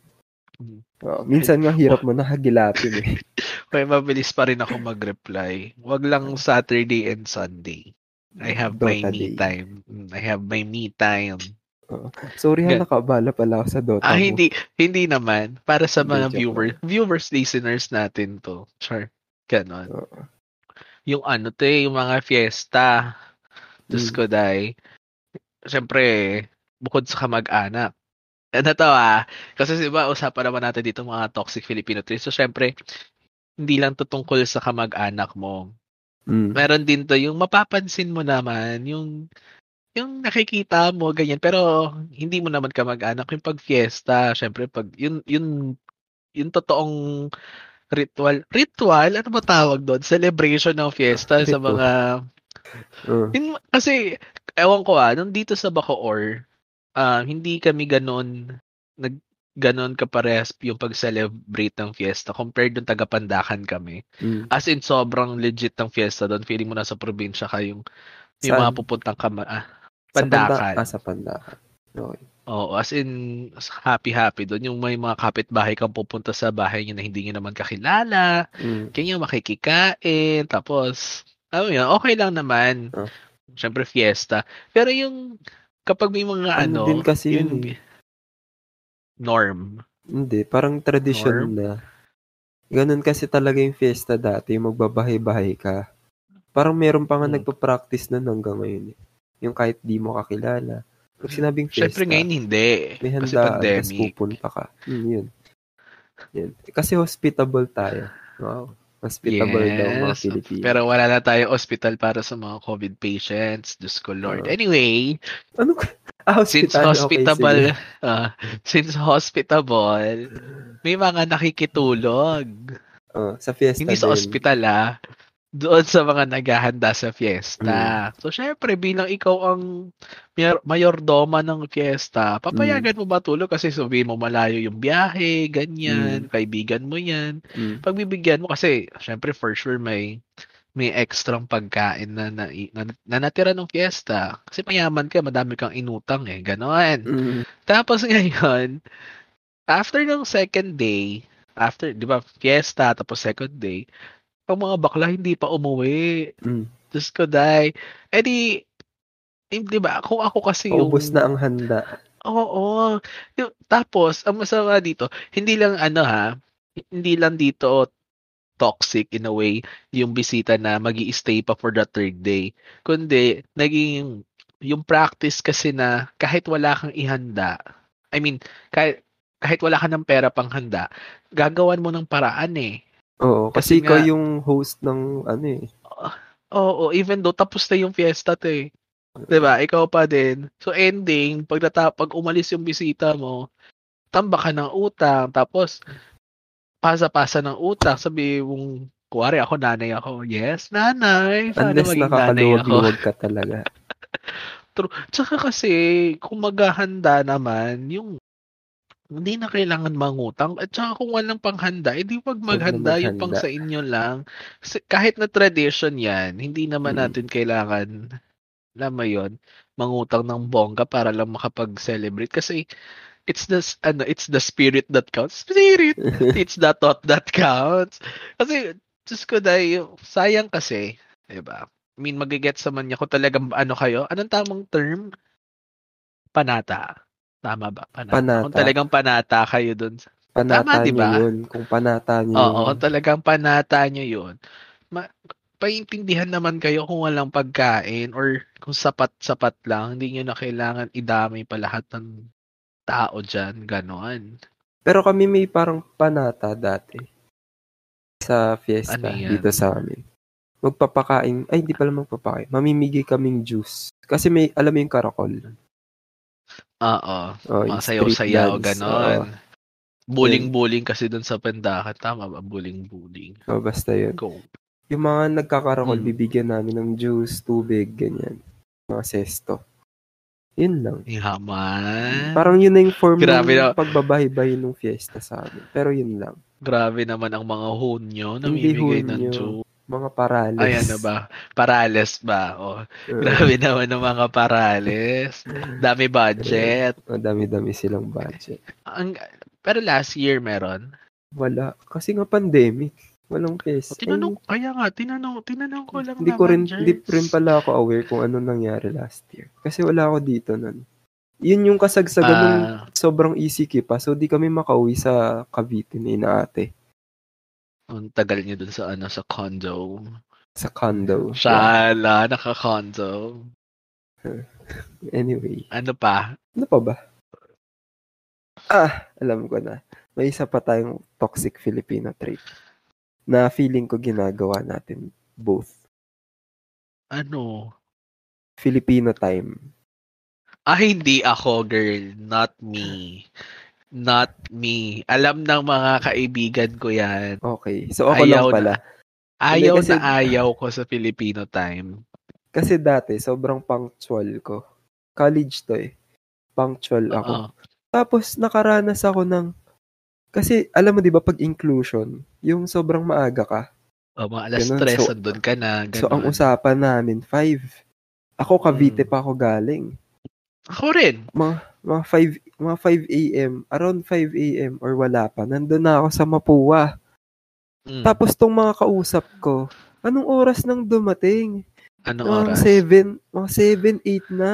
Mm. Oo, minsan nga hirap mo na hagilapin eh. Kaya mabilis pa rin ako mag-reply. Wag lang Saturday and Sunday. I have my Dota me day. time. Mm, I have my me time. Sorry Gan- nakabala pala ako sa Dota Ah, mo. hindi, hindi naman. Para sa Hindi, mga joke viewers, viewers, listeners natin to. Sure. Ganon. Oo. Yung ano to eh, yung mga fiesta. Diyos Mm. ko, day. Siyempre, bukod sa kamag-anak. To ah, kasi diba, usapan naman natin dito mga toxic Filipino traits. So, syempre, hindi lang to tungkol sa kamag-anak mo. Mm. Meron din to yung mapapansin mo naman, yung yung nakikita mo ganyan pero hindi mo naman kamag-anak yung pag fiesta, syempre pag yun yun yung totoong ritual ritual ano ba tawag doon celebration ng fiesta sa mga Oo. yun, kasi ewan ko ah nung dito sa Bacoor ah hindi kami ganon nag ganon kaparehas yung pag-celebrate ng fiesta compared dun taga-Pandakan kami. Mm. As in, sobrang legit ng fiesta doon. Feeling mo nasa probinsya ka yung, yung Saan? mga pupuntang kama, ah, Sa Panda- Pandakan. ah, sa Pandakan. Okay. Oo, as in, happy-happy doon. Yung may mga kapitbahay kang pupunta sa bahay niyo na hindi niyo naman kakilala. Mm. Kanya makikikain. Tapos, ano yun, okay lang naman. Ah. Siyempre, fiesta. Pero yung, kapag may mga Ano ano, din kasi yun, yun eh. norm. Hindi, parang tradition Norm? na. Ganun kasi talaga yung fiesta dati, yung magbabahay-bahay ka. Parang meron pa nga Hmm. nagpa-practice na hanggang ngayon. eh. Yung kahit di mo kakilala. Pag sinabing fiesta, Siyempre, ngayon hindi. may Kasi handaan, tapos pandemic. pupunta ka. Hmm, yun. Yun. Kasi hospitable tayo. Wow. Hospitable daw mga Yes. Pilipino. Pero wala na tayo hospital para sa mga COVID patients. Diyos ko Lord. Ah. Anyway, ano? Ah, since hospital. hospitable, Okay, sige. ah, since hospitable, may mga nakikitulog. Oh, sa fiesta Hindi sa din. hospital ah. Doon sa mga naghahanda sa fiesta. Mm. So, syempre, bilang ikaw ang mayor- mayordoma ng fiesta, papayagan mo ba tulog kasi sabihin mo malayo yung biyahe, ganyan, kaibigan mo yan. Mm. pagbibigyan mo kasi syempre for sure may may extrang pagkain na na, na, na natira ng fiesta. Kasi mayaman ka, madami kang inutang eh. Ganon. Mm. Tapos ngayon, after ng second day, after, di ba, fiesta, tapos second day, ang mga bakla hindi pa umuwi. Mm. Diyos ko, day. Eh di, eh, di ba, kung ako kasi yung... Paubos na ang handa. Oo. Yung- Tapos, ang masama dito, hindi lang ano ha, hindi lang dito toxic in a way yung bisita na mag stay pa for the third day. Kundi, naging yung practice kasi na kahit wala kang ihanda, I mean, kahit, kahit wala ka ng pera pang handa, gagawan mo ng paraan eh. Oo, Kasi kasi, ikaw nga- yung host ng ano eh. Oo, even though tapos na yung fiesta to eh. ba? Ikaw pa din. So ending, pag nata- pag umalis yung bisita mo, tamba ka ng utang, tapos pasa-pasa ng utang, sabi mong, kuwari ako nanay ako. Yes, nanay. Sana Unless nakakaluwag-luwag ka talaga. True. Tsaka kasi, kung maghahanda naman, yung hindi na kailangan mangutang. At saka kung walang panghanda, edi wag na maghanda, yung pang maghanda. sa inyo lang. Kasi kahit na tradition yan, hindi naman Mm. natin kailangan, alam mo yun, mangutang ng bongga para lang makapag-celebrate. Kasi it's the, ano, it's the spirit that counts. Spirit! it's the thought that counts. Kasi, Diyos ko dahil, sayang kasi, diba? I mean, magigets naman niya kung talagang ano kayo. Anong tamang term? Panata. Tama ba? Panata. Panata. Kung talagang panata kayo dun. Panata Tama, di nyo ba? yun. Kung panata nyo Oo, yun. kung talagang panata nyo yun. Ma- paintindihan naman kayo kung walang pagkain or kung sapat-sapat lang, hindi nyo na kailangan idamay pa lahat ng tao dyan. Ganon. Pero kami may parang panata dati. Sa fiesta Ano yan? dito sa amin. Magpapakain. Ay, hindi pala magpapakain. Mamimigay kaming juice. Kasi may, alam mo yung karakol. Oo. Oh, Mga yung sayaw-sayaw, ganon. Bulling-bulling kasi dun sa pendahan. Tama ba? Bulling-bulling. Oo, oh, basta yun. Go. Yung mga nagkakarakol, Mm. bibigyan namin ng juice, tubig, ganyan. Mga sesto. Yun lang. Yaman. Parang yun na yung form. Grabe ng na- pagbabahay-bahay ng fiesta sa amin. Pero yun lang. Grabe naman ang mga honyo na Hindi ng honyo. juice. Mga parales. Ay, ano ba? Parales ba? O, Oo. grabe naman ng mga parales. Dami budget. Ang dami-dami silang budget. Ang, pero last year meron. Wala. Kasi nga pandemic. Walang fiesta. Tinanong, kaya nga, tinanong, tinanong ko lang Hindi ko rin, naman, hindi rin pala ako aware kung ano nangyari last year. Kasi wala ako dito nun. Yun yung kasagsagan ng Ah, sobrang easy pa. So, di kami makauwi sa Cavite ni ate ang tagal niyo dun sa ano sa condo. sa condo. Yeah. Shala, naka-condo. Anyway, Ano pa? ano pa ba? Ah, alam ko na. May isa pa tayong toxic Filipino trait na feeling ko ginagawa natin both. Ano? Filipino time. Ah, hindi ako, girl. Not me. Not me. Alam ng mga kaibigan ko yan. Okay. So, ako Ayaw lang pala. Ayaw Hindi, kasi- na ayaw ko sa Filipino time. Kasi dati, sobrang punctual ko. College to eh. Punctual ako. Oo. Tapos, nakaranas ako ng... Kasi, alam mo di ba pag inclusion, yung sobrang maaga ka. O, mga alas Ganun. 3, So- andun ka na. So, ang usapan namin, 5. Ako, Cavite Mm. pa ako galing. Ako rin. Mga, mga 5, mga 5 a.m., around 5 a.m. or wala pa, nandun na ako sa Mapua. Mm. Tapos, tong mga kausap ko, anong oras nang dumating? Anong Mga oras? 7, mga 7, 8 na.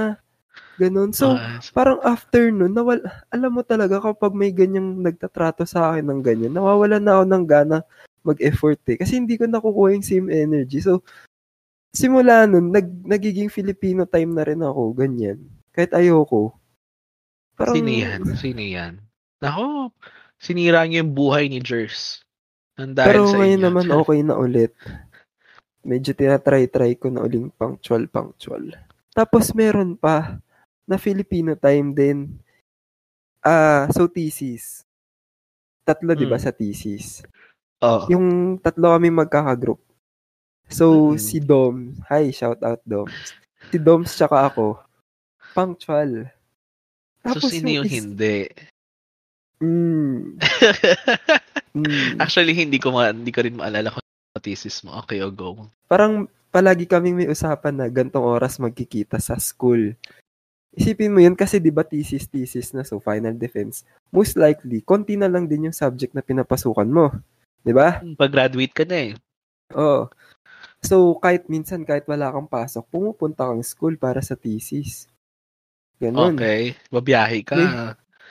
Ganon. So, Ah, parang after nun, nawal, alam mo talaga kapag may ganyang nagtatrato sa akin ng ganyan, nawawalan na ako ng gana mag-effort eh. Kasi hindi ko nakukuha yung same energy. So, simula nun, nag, nagiging Filipino time na rin ako, ganyan. Kahit ayoko. Parang, Sino yan? Sino yan? Nako, sinira niyo yung buhay ni Jers. Pero sa ngayon inyo. naman okay na ulit. Medyo tinatry-try ko na uling punctual-punctual. Tapos meron pa na Filipino time din. Ah, so thesis. Tatlo 'di ba Mm. sa thesis? Oh. Yung tatlo kami magkaka-group. So Mm. si Dom, hi, shout out Dom. Si Doms tsaka ako, punctual. So, sino yung is- hindi? Mm, mm. Actually, hindi ko ma- hindi ko rin maalala kung ano thesis mo. Okay, o go. parang palagi kaming may usapan na gantong oras magkikita sa school. Isipin mo yun kasi 'di ba thesis thesis na so final defense. Most likely konti na lang din yung subject na pinapasukan mo. 'Di ba? Pag-graduate ka na eh. Oo. So, kahit minsan, kahit wala kang pasok, pumupunta kang school para sa thesis. Ganun. Okay. Babiyahe ka.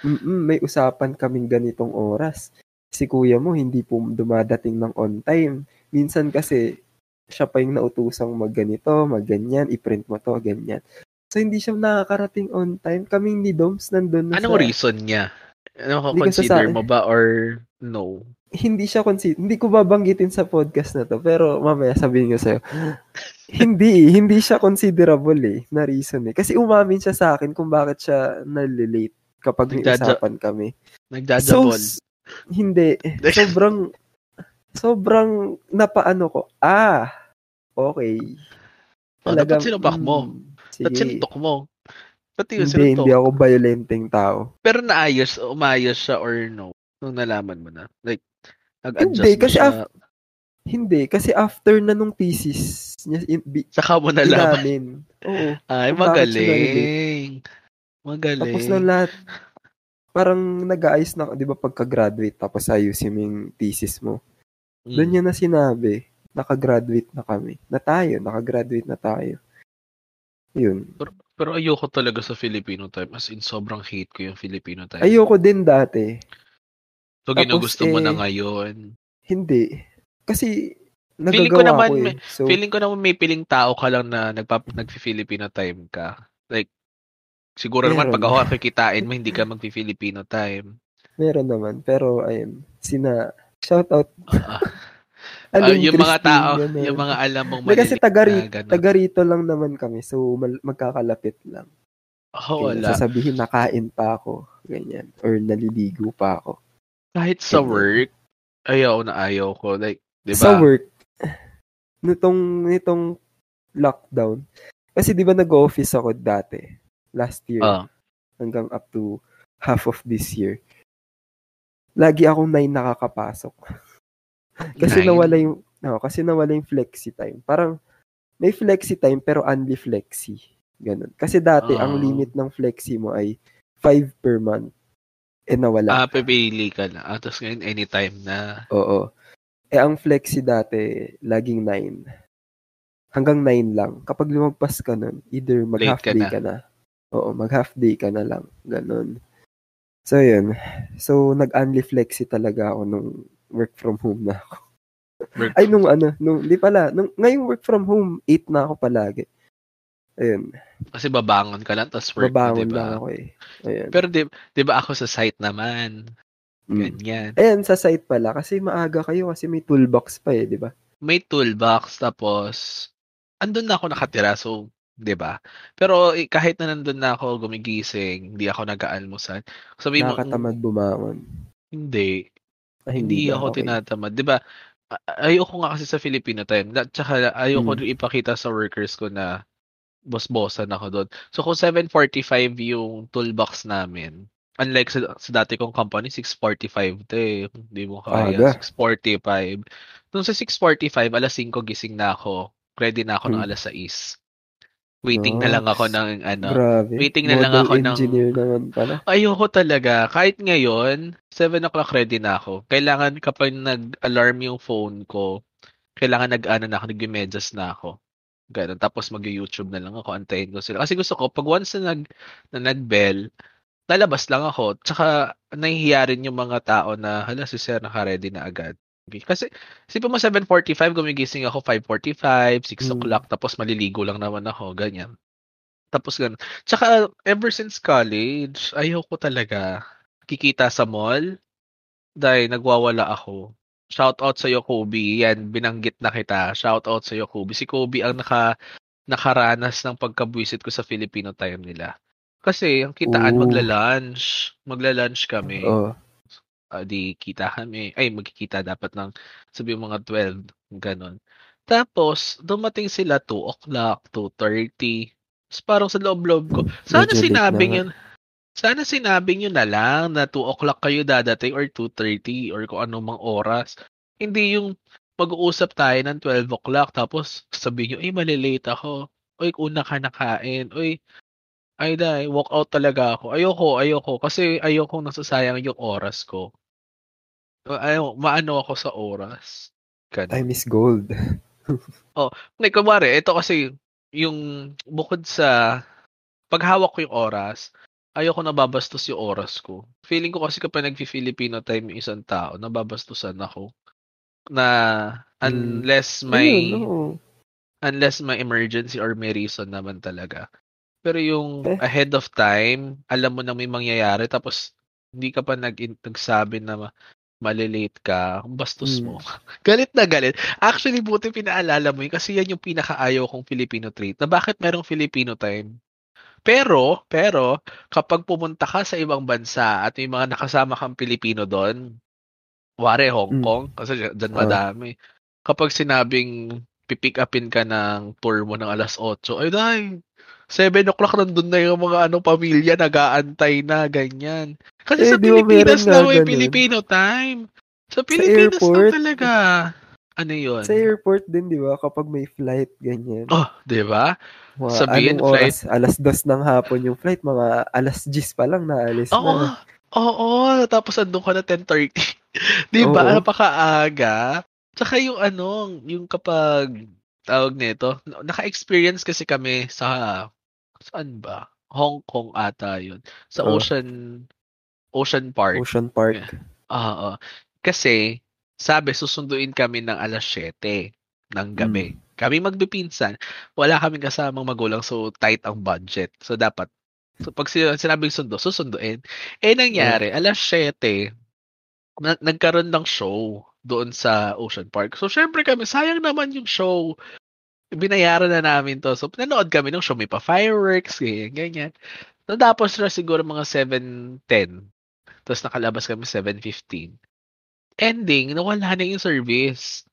Mm-mm, may usapan kaming ganitong oras. Si kuya mo, hindi po dumadating ng on time. Minsan kasi, siya pa yung nautusang magganito, magganyan, i-print mo to, ganyan. So, hindi siya nakakarating on time. Kaming ni Doms nandun na Anong sa... reason niya? Ano consider mo ba or no? Hindi siya consider... Hindi ko babanggitin sa podcast na to, pero mamaya sabihin ko sa'yo. hindi, hindi siya considerable eh, na reason eh. Kasi umamin siya sa akin kung bakit siya nalilate kapag may Nagdadya- usapan kami. Nagdadabol. s- hindi. Sobrang, sobrang napaano ko. Ah, okay. Oh, dapat sinubak mo. mm, sige. sinuntok mo? Ba't yung Hindi, sinuntok? hindi ako violenteng tao. Pero naayos, umayos siya or no? Nung nalaman mo na? Like, nag-adjust Hindi, kasi siya. af- Hindi, kasi after na nung thesis niya, in, bi, Saka mo nalaman. inamin. Oo. Ay, magaling. Magaling. Tapos na lahat, parang nag-aayos na, di ba, pagka-graduate, tapos ayusin mo yung thesis mo. Mm. Doon niya na sinabi, nakagraduate na kami. Na tayo, nakagraduate na tayo. Yun. Pero ayoko talaga sa Filipino time. As in, sobrang hate ko yung Filipino time. Ayoko din dati. So, ginugusto mo na eh, ngayon. Hindi. Kasi, Feeling ko nagagawa naman ko eh. So, Feeling ko naman may piling tao ka lang na nagpap nagfi-Filipino time ka. Like, siguro naman pag ako kikitain mo, hindi ka magfi-Filipino time. meron naman. Pero, ayun, sina, shout out. Ah, Aling yung mga tao, ganun. yung mga alam mong Hindi, kasi taga, na ri- ganun. taga rito lang naman kami. So, mal- magkakalapit lang. Oh, Kaya wala. Sasabihin, nakain pa ako. Ganyan. Or naliligo pa ako. Kahit sa work, ayaw na ayaw ko. Like, di ba? Sa work, nitong, nitong lockdown, kasi di ba nag-office ako dati, last year, Ah. hanggang up to half of this year. Lagi akong nine nakakapasok. kasi Nine? nawala yung, no, kasi nawala yung flexi time. Parang, may flexi time pero only flexi. Ganun. Kasi dati, ang Oh. limit ng flexi mo ay 5 per month. Eh, nawala. Ah, pipili ka na. Ah, tapos ngayon, anytime na. Oo. Eh, ang flexi dati, laging 9. Hanggang 9 lang. Kapag lumagpas ka nun, either mag-half day na. ka na. Oo, mag-half day ka na lang. Ganon. So, yun. So, nag-only flexi talaga ako nung work from home na ako. Work Ay, nung ano, nung, di pala, nung, ngayong work from home, 8 na ako palagi. Ayun, Kasi babangon ka lang, tapos work babangon na, lang diba? ako eh. Ayun. Pero di, di ba ako sa site naman? Mm. Ganyan. Ayan, sa site pala, kasi maaga kayo, kasi may toolbox pa eh, di ba? May toolbox, tapos, andun na ako nakatira, so, di ba? Pero eh, kahit na nandun na ako, gumigising, hindi ako nag-aalmusal. Sabi mo, Nakakatamad bumangon. hindi. Ah, Hindi ba? ako Okay. tinatamad. 'Di ba? Ayoko nga kasi sa Filipino time. At saka ayoko Mm. rin ipakita sa workers ko na boss-bossan ako doon. So kung 7:45 yung toolbox namin, unlike sa, sa dati kong company 6:45 'to eh. Hindi mo kaya 6:45. Nung sa 6:45 alas 5 gising na ako. Ready na ako ng Mm. alas 6. Waiting na lang ako ng ano. Grabe. waiting na lang Model ako ng- engineer naman pala. Ayoko talaga. Kahit ngayon, 7 o'clock ready na ako. Kailangan kapag nag-alarm yung phone ko, kailangan nag-ano na ako, nag-medyas na ako. Ganun. Tapos mag-YouTube na lang ako, antayin ko sila. Kasi gusto ko, pag once na, nag, na nag-bell, lalabas lang ako. Tsaka, nahihiya rin yung mga tao na, hala, si Sir, naka-ready na agad. Kasi, isipin mo 7.45, gumigising ako 5.45, 6 Mm. o'clock, tapos maliligo lang naman ako, ganyan. Tapos ganun. Tsaka, ever since college, ayaw ko talaga kikita sa mall dahil nagwawala ako. Shout out sa iyo, Kobe. Yan, binanggit na kita. Shout out sa iyo, Kobe. Si Kobe ang naka, nakaranas ng pagkabwisit ko sa Filipino time nila. Kasi, ang kitaan, Ooh. magla-lunch. Magla-lunch kami. Oo. Ah, di kita kami. Ay, magkikita dapat ng sabi mga 12. Ganon. Tapos, dumating sila 2 o'clock, 2.30. Tapos parang sa loob-loob ko, sana Medyo late sinabi na nyo, sana sinabi nyo na lang na 2 o'clock kayo dadating or 2.30 or kung anong mang oras. Hindi yung mag-uusap tayo ng 12 o'clock tapos sabihin nyo, ay, malilate ako. Uy, una ka nakain. Uy, ay, dahil, walk out talaga ako. Ayoko, ayoko. Kasi ayoko nasasayang yung oras ko. Ayaw, maano ako sa oras. Ganun. Time is gold. Like, kumari, ito kasi, yung bukod sa paghawak ko yung oras, ayoko nababastos yung oras ko. Feeling ko kasi kapag nag-Filipino time yung isang tao, nababastusan ako. Na Hmm. unless may Ayun, oo. unless may emergency or may reason naman talaga. Pero yung Eh. ahead of time, alam mo na may mangyayari tapos hindi ka pa nag nagsabi na ma- malilate ka, ang bastos Hmm. mo. galit na galit. Actually, buti pinaalala mo yun kasi yan yung pinakaayaw kong Filipino trait na bakit merong Filipino time. Pero, pero, kapag pumunta ka sa ibang bansa at may mga nakasama kang Pilipino doon, ware Hong Mm. Kong, kasi dyan madami. Kapag sinabing pipick upin ka ng tour mo ng alas 8, ay dahil, 7 o'clock nandun na yung mga ano, pamilya, nag-aantay na, ganyan. Kasi Eh, sa Pilipinas na may ganun? Filipino time. Sa Pilipinas na airport. talaga. Ano yun? Sa airport din, di ba? Kapag may flight, ganyan. Oh, di ba? Mga sabihin, anong oras? Alas dos ng hapon yung flight. Mga alas 10 pa lang naalis Oo. na. Oo, tapos andun ka na 10:30. 'Di ba? Oo. Napakaaga. Tsaka yung ano, yung kapag tawag nito, naka-experience kasi kami sa saan ba? Hong Kong ata 'yun. Sa Oo. Ocean Ocean Park. Ocean Park. Oo. Kasi sabi susunduin kami ng alas 7 ng gabi. Kami magpipinsan. Wala kaming kasamang magulang so tight ang budget. So dapat so pag sin- sinabing sundo, susunduin. Eh nangyari, alas 7 na- nagkaroon ng show doon sa Ocean Park. So syempre kami, sayang naman yung show. Binayaran na namin to. So nanood kami ng show, may pa fireworks, ganyan, ganyan. Natapos na siguro mga 7.10. Tapos nakalabas kami 7.15. Ending, nawala na yung service.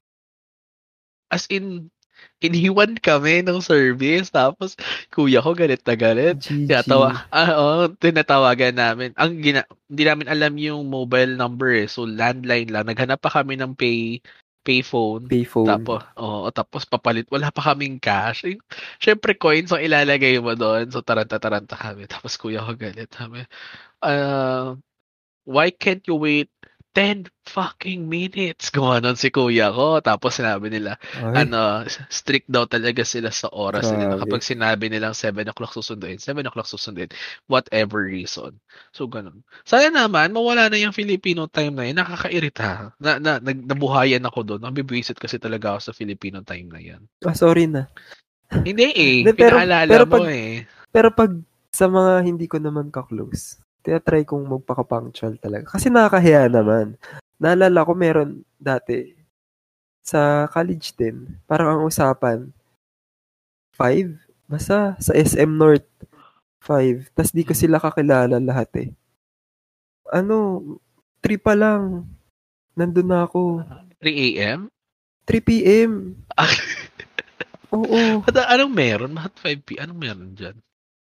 As in, iniwan kami ng service. Tapos, kuya ko galit na galit. GG. Tinatawa, ah, oo, tinatawagan namin. Ang gina, hindi namin alam yung mobile number eh. So, landline lang. Naghanap pa kami ng pay, payphone. Payphone. Tapos, oo, tapos papalit. Wala pa kaming cash. Eh, Siyempre, coins ang ilalagay mo doon. So, taranta-taranta kami. Tapos, kuya ko galit. Sabi, uh, why can't you wait 10 fucking minutes? Gumanon si kuya ko. Tapos, sinabi nila, Ay, ano, strict daw talaga sila sa oras nila. Grabe. Kapag sinabi nilang 7 o'clock susunduin, 7 o'clock susunduin. Whatever reason. So, ganun. Sana naman, mawala na yung Filipino time na yun. Nakakairita. Na, na, nag, nabuhayan ako doon. Nabibwisit kasi talaga ako sa Filipino time na yan. ah, sorry na. Hindi eh. Hindi, pero- Pinaalala pero mo pag- eh. Pero pag sa mga hindi ko naman ka-close, tinatry kong magpaka-punctual talaga. Kasi nakakahiya naman. Naalala ko meron dati sa college din, parang ang usapan, five? Basta sa SM North, five. Tapos di ko sila kakilala lahat eh. Ano, three pa lang. Nandun na ako. 3 a.m.? 3 p.m. Oo. At anong meron? Bakit 5 p.m.? Anong meron dyan?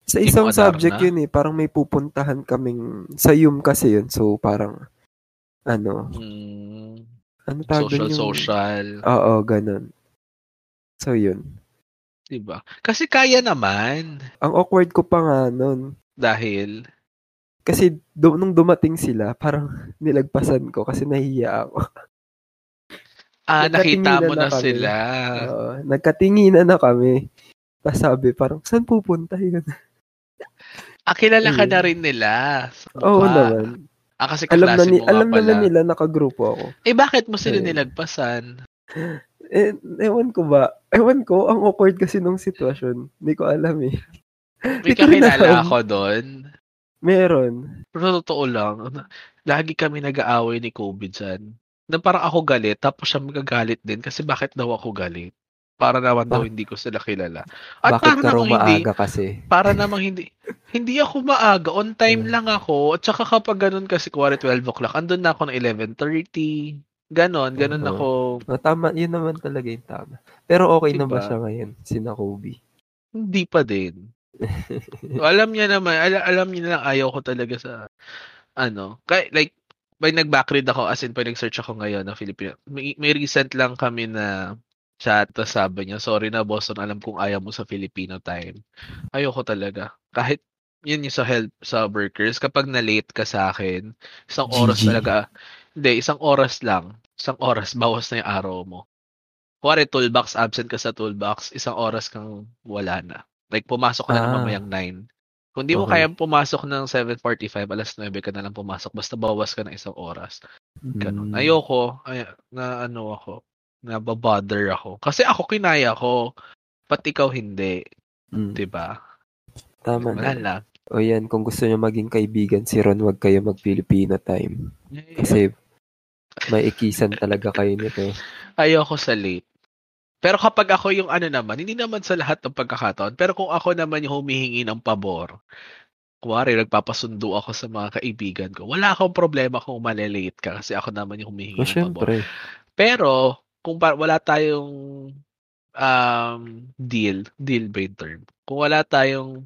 Sa isang subject na? yun eh. Parang may pupuntahan kaming, sa YUM kasi yun. So, parang, ano, Hmm, ano tawag social, yung... social. Oo, ganun. So, yun. Diba? Kasi kaya naman. Ang awkward ko pa nga nun. Dahil, Kasi do, nung dumating sila, parang nilagpasan ko kasi nahihiya ako. ah, nakita mo na na kami. sila. Oo, nagkatinginan na kami. Tapos sabi, parang, saan pupunta yun? Ah, kilala ka na rin nila. sa Oo mukha. naman. Ah, kasi Alam, na ni, alam pala. naman nila, nakagrupo ako. Eh, bakit mo sila Ayun. nilagpasan? Eh, ewan ko ba? Ewan ko, ang awkward kasi nung sitwasyon. Hindi ko alam eh. May kakilala ako doon. Meron. Pero totoo lang, lagi kami nag-aaway ni Kobe dyan. Na parang ako galit, tapos siya magagalit din kasi bakit daw ako galit? Para naman daw Bak- hindi ko sila kilala. At Bakit para ka namang hindi, kasi? para namang hindi, hindi ako maaga, on time Mm. lang ako. At saka kapag ganun kasi, kuwari 12 o'clock, andun na ako ng 11.30. Ganon, ganon Oo. ako. Oh, tama, yun naman talaga yung tama. Pero okay na ba Diba? siya ngayon? Sina Kobe. Hindi pa din. alam niya naman, ala- alam niya lang ayaw ko talaga sa ano, kay like may nag-backread ako as in pag nag-search ako ngayon ng Filipino. May, may recent lang kami na chat tapos sabi niya, sorry na Boston, alam kong ayaw mo sa Filipino time. Ayoko talaga. Kahit yun yung sa help sa workers, kapag na-late ka sa akin, isang oras GG. talaga, hindi, isang oras lang, isang oras, bawas na yung araw mo. kuwari toolbox, absent ka sa toolbox, isang oras kang wala na. Like, pumasok ka na ng Ah. mamayang 9. Kung di mo Okay. kaya pumasok ng 7.45, alas 9 ka na lang pumasok. Basta bawas ka ng isang oras. Ganun. Mm. Ayoko, ay, na ano ako, na babother ako. Kasi ako kinaya ko, pati ikaw hindi, Mm. 'di ba? Tama Wala na. lang. O yan, kung gusto niyo maging kaibigan si Ron, wag kayo mag-Filipino time. Kasi may ikisan talaga kayo nito. ayoko sa late. Pero kapag ako yung ano naman, hindi naman sa lahat ng pagkakataon, pero kung ako naman yung humihingi ng pabor, kuwari nagpapasundo ako sa mga kaibigan ko, wala akong problema kung malilate ka kasi ako naman yung humihingi O ng pabor. syempre. Pero kung pa- wala tayong um, deal, deal ba yung term? Kung wala tayong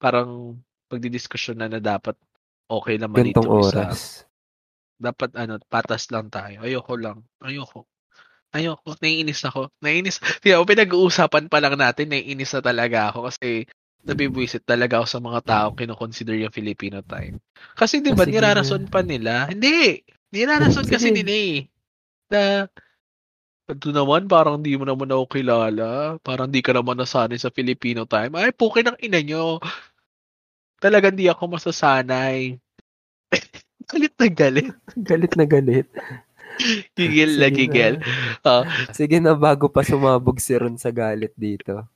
parang pagdidiskusyon na na dapat okay naman Gantong ito isa, oras. dapat ano, patas lang tayo. Ayoko lang. Ayoko. Ayoko. Naiinis ako. Naiinis. Kaya pinag-uusapan pa lang natin, naiinis na talaga ako kasi nabibwisit talaga ako sa mga tao kinoconsider yung Filipino time. Kasi di ba, Sige nirarason pa nila. Hindi! Nirarason kasi nila eh. Na, ito naman, parang di mo naman ako kilala. Parang di ka naman nasanay sa Filipino time. Ay, pukin ng ina nyo. Talagang di ako masasanay. galit na galit. Galit na galit. Gigil na gigil. Ah, Sige na, bago pa sumabog si Ron sa galit dito.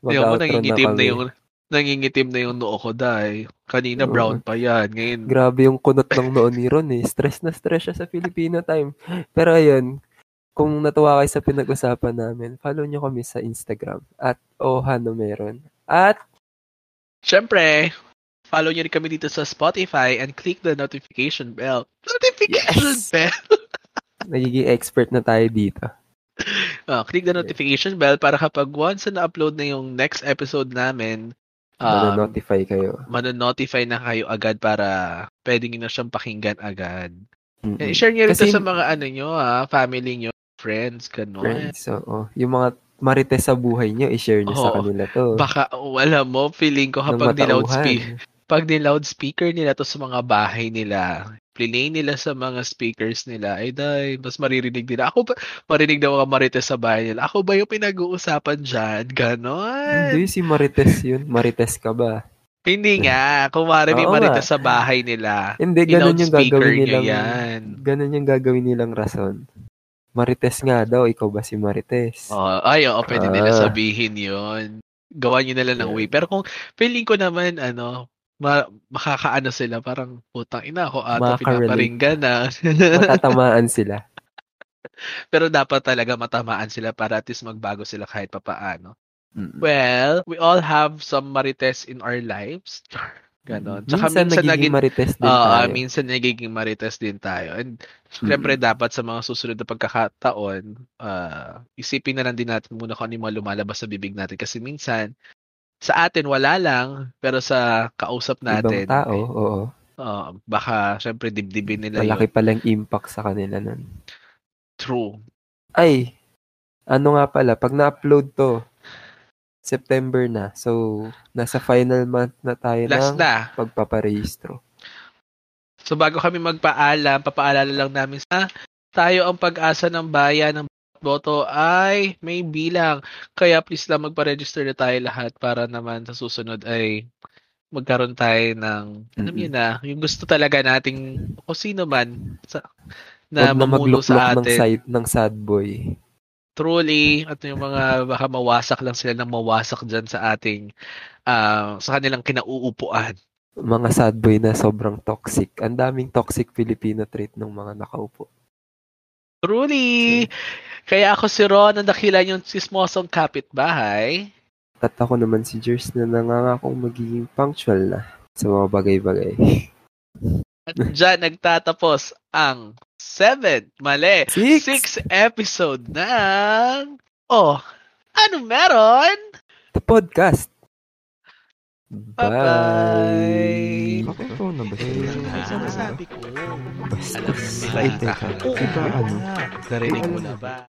Mag-outro nangingitim na, kami. yung nangingitim na yung noo ko dahil. Kanina Oo. brown pa yan. Ngayon, Grabe yung kunot ng noon ni Ron eh. Stress na stress siya sa Filipino time. Pero ayun, kung natuwa kayo sa pinag-usapan namin, follow nyo kami sa Instagram at Ohano meron. At syempre, follow nyo rin kami dito sa Spotify and click the notification bell. Notification Yes! bell! nagiging expert na tayo dito. Ah, click the notification bell para kapag once na upload na yung next episode namin, um, Mano-notify kayo. manonotify na kayo agad para pwede nyo na siyang pakinggan agad. Mm-mm. Eh, share nyo rin Kasi- sa mga ano nyo, ah, family nyo, friends, gano'n. Friends, oo. Yung mga marites sa buhay nyo, i-share nyo sa Oo. kanila to. Baka, oh, alam mo, feeling ko kapag ni-loudspeaker, pag ni-loudspeaker nila to sa mga bahay nila, play nila sa mga speakers nila, ay day, mas maririnig nila. Ako ba, marinig na mga marites sa bahay nila. Ako ba yung pinag-uusapan dyan? Ganon. Hindi, si Marites yun. Marites ka ba? Hindi nga. Kung mari may Oo marites nga. sa bahay nila, Hindi, ganun yung gagawin nilang... yan. Ganun yung gagawin nilang rason. Marites nga daw, ikaw ba si Marites? Oh, ay, oo, pwede Ah. nila sabihin yon Gawa nyo na lang ng Yeah. way. Pero kung feeling ko naman, ano, ma- makakaano sila, parang putang ina ako ata pinaparinggan na. Matatamaan sila. Pero dapat talaga matamaan sila para at least magbago sila kahit papaano. Mm. Well, we all have some marites in our lives. Ganon. Tsaka minsan, minsan, nagiging Marites din Oo, tayo. minsan nagiging marites din tayo. And syempre dapat sa mga susunod na pagkakataon, ah, isipin na lang din natin muna kung ano yung mga lumalabas sa bibig natin. Kasi minsan, sa atin wala lang, pero sa kausap natin, Ibang tao, oo. ah, baka syempre dibdibin nila Malaki yun. palang impact sa kanila nun. True. Ay, ano nga pala, pag na-upload to, September na. So, nasa final month na tayo Last ng na. pagpaparehistro. So bago kami magpaalam, papaalala lang namin sa tayo ang pag-asa ng bayan ng boto ay may bilang. Kaya please lang magpa-register na tayo lahat para naman sa susunod ay magkaroon tayo ng, alam yun na, yung gusto talaga nating, o sino man, sa, na na mamuno sa ng, atin. side, ng sad boy. Truly, at yung mga baka mawasak lang sila ng mawasak dyan sa ating, ah, sa kanilang kinauupuan. Mga sad boy na sobrang toxic. Ang daming toxic Filipino trait ng mga nakaupo. Truly! Kaya ako si Ron, ang dakila yung sismosong kapitbahay. At ako naman si Jers na nangangakong magiging punctual na sa mga bagay-bagay. At dyan nagtatapos ang 7, mali, Six! 6 episode ng Oh, ano meron? The podcast! Bye-bye! Pakito na ba sa'yo? Ano sabi ko? Basta. Alam mo, Ay, bata teka. ka. Iba ano? Narinig mo na ba?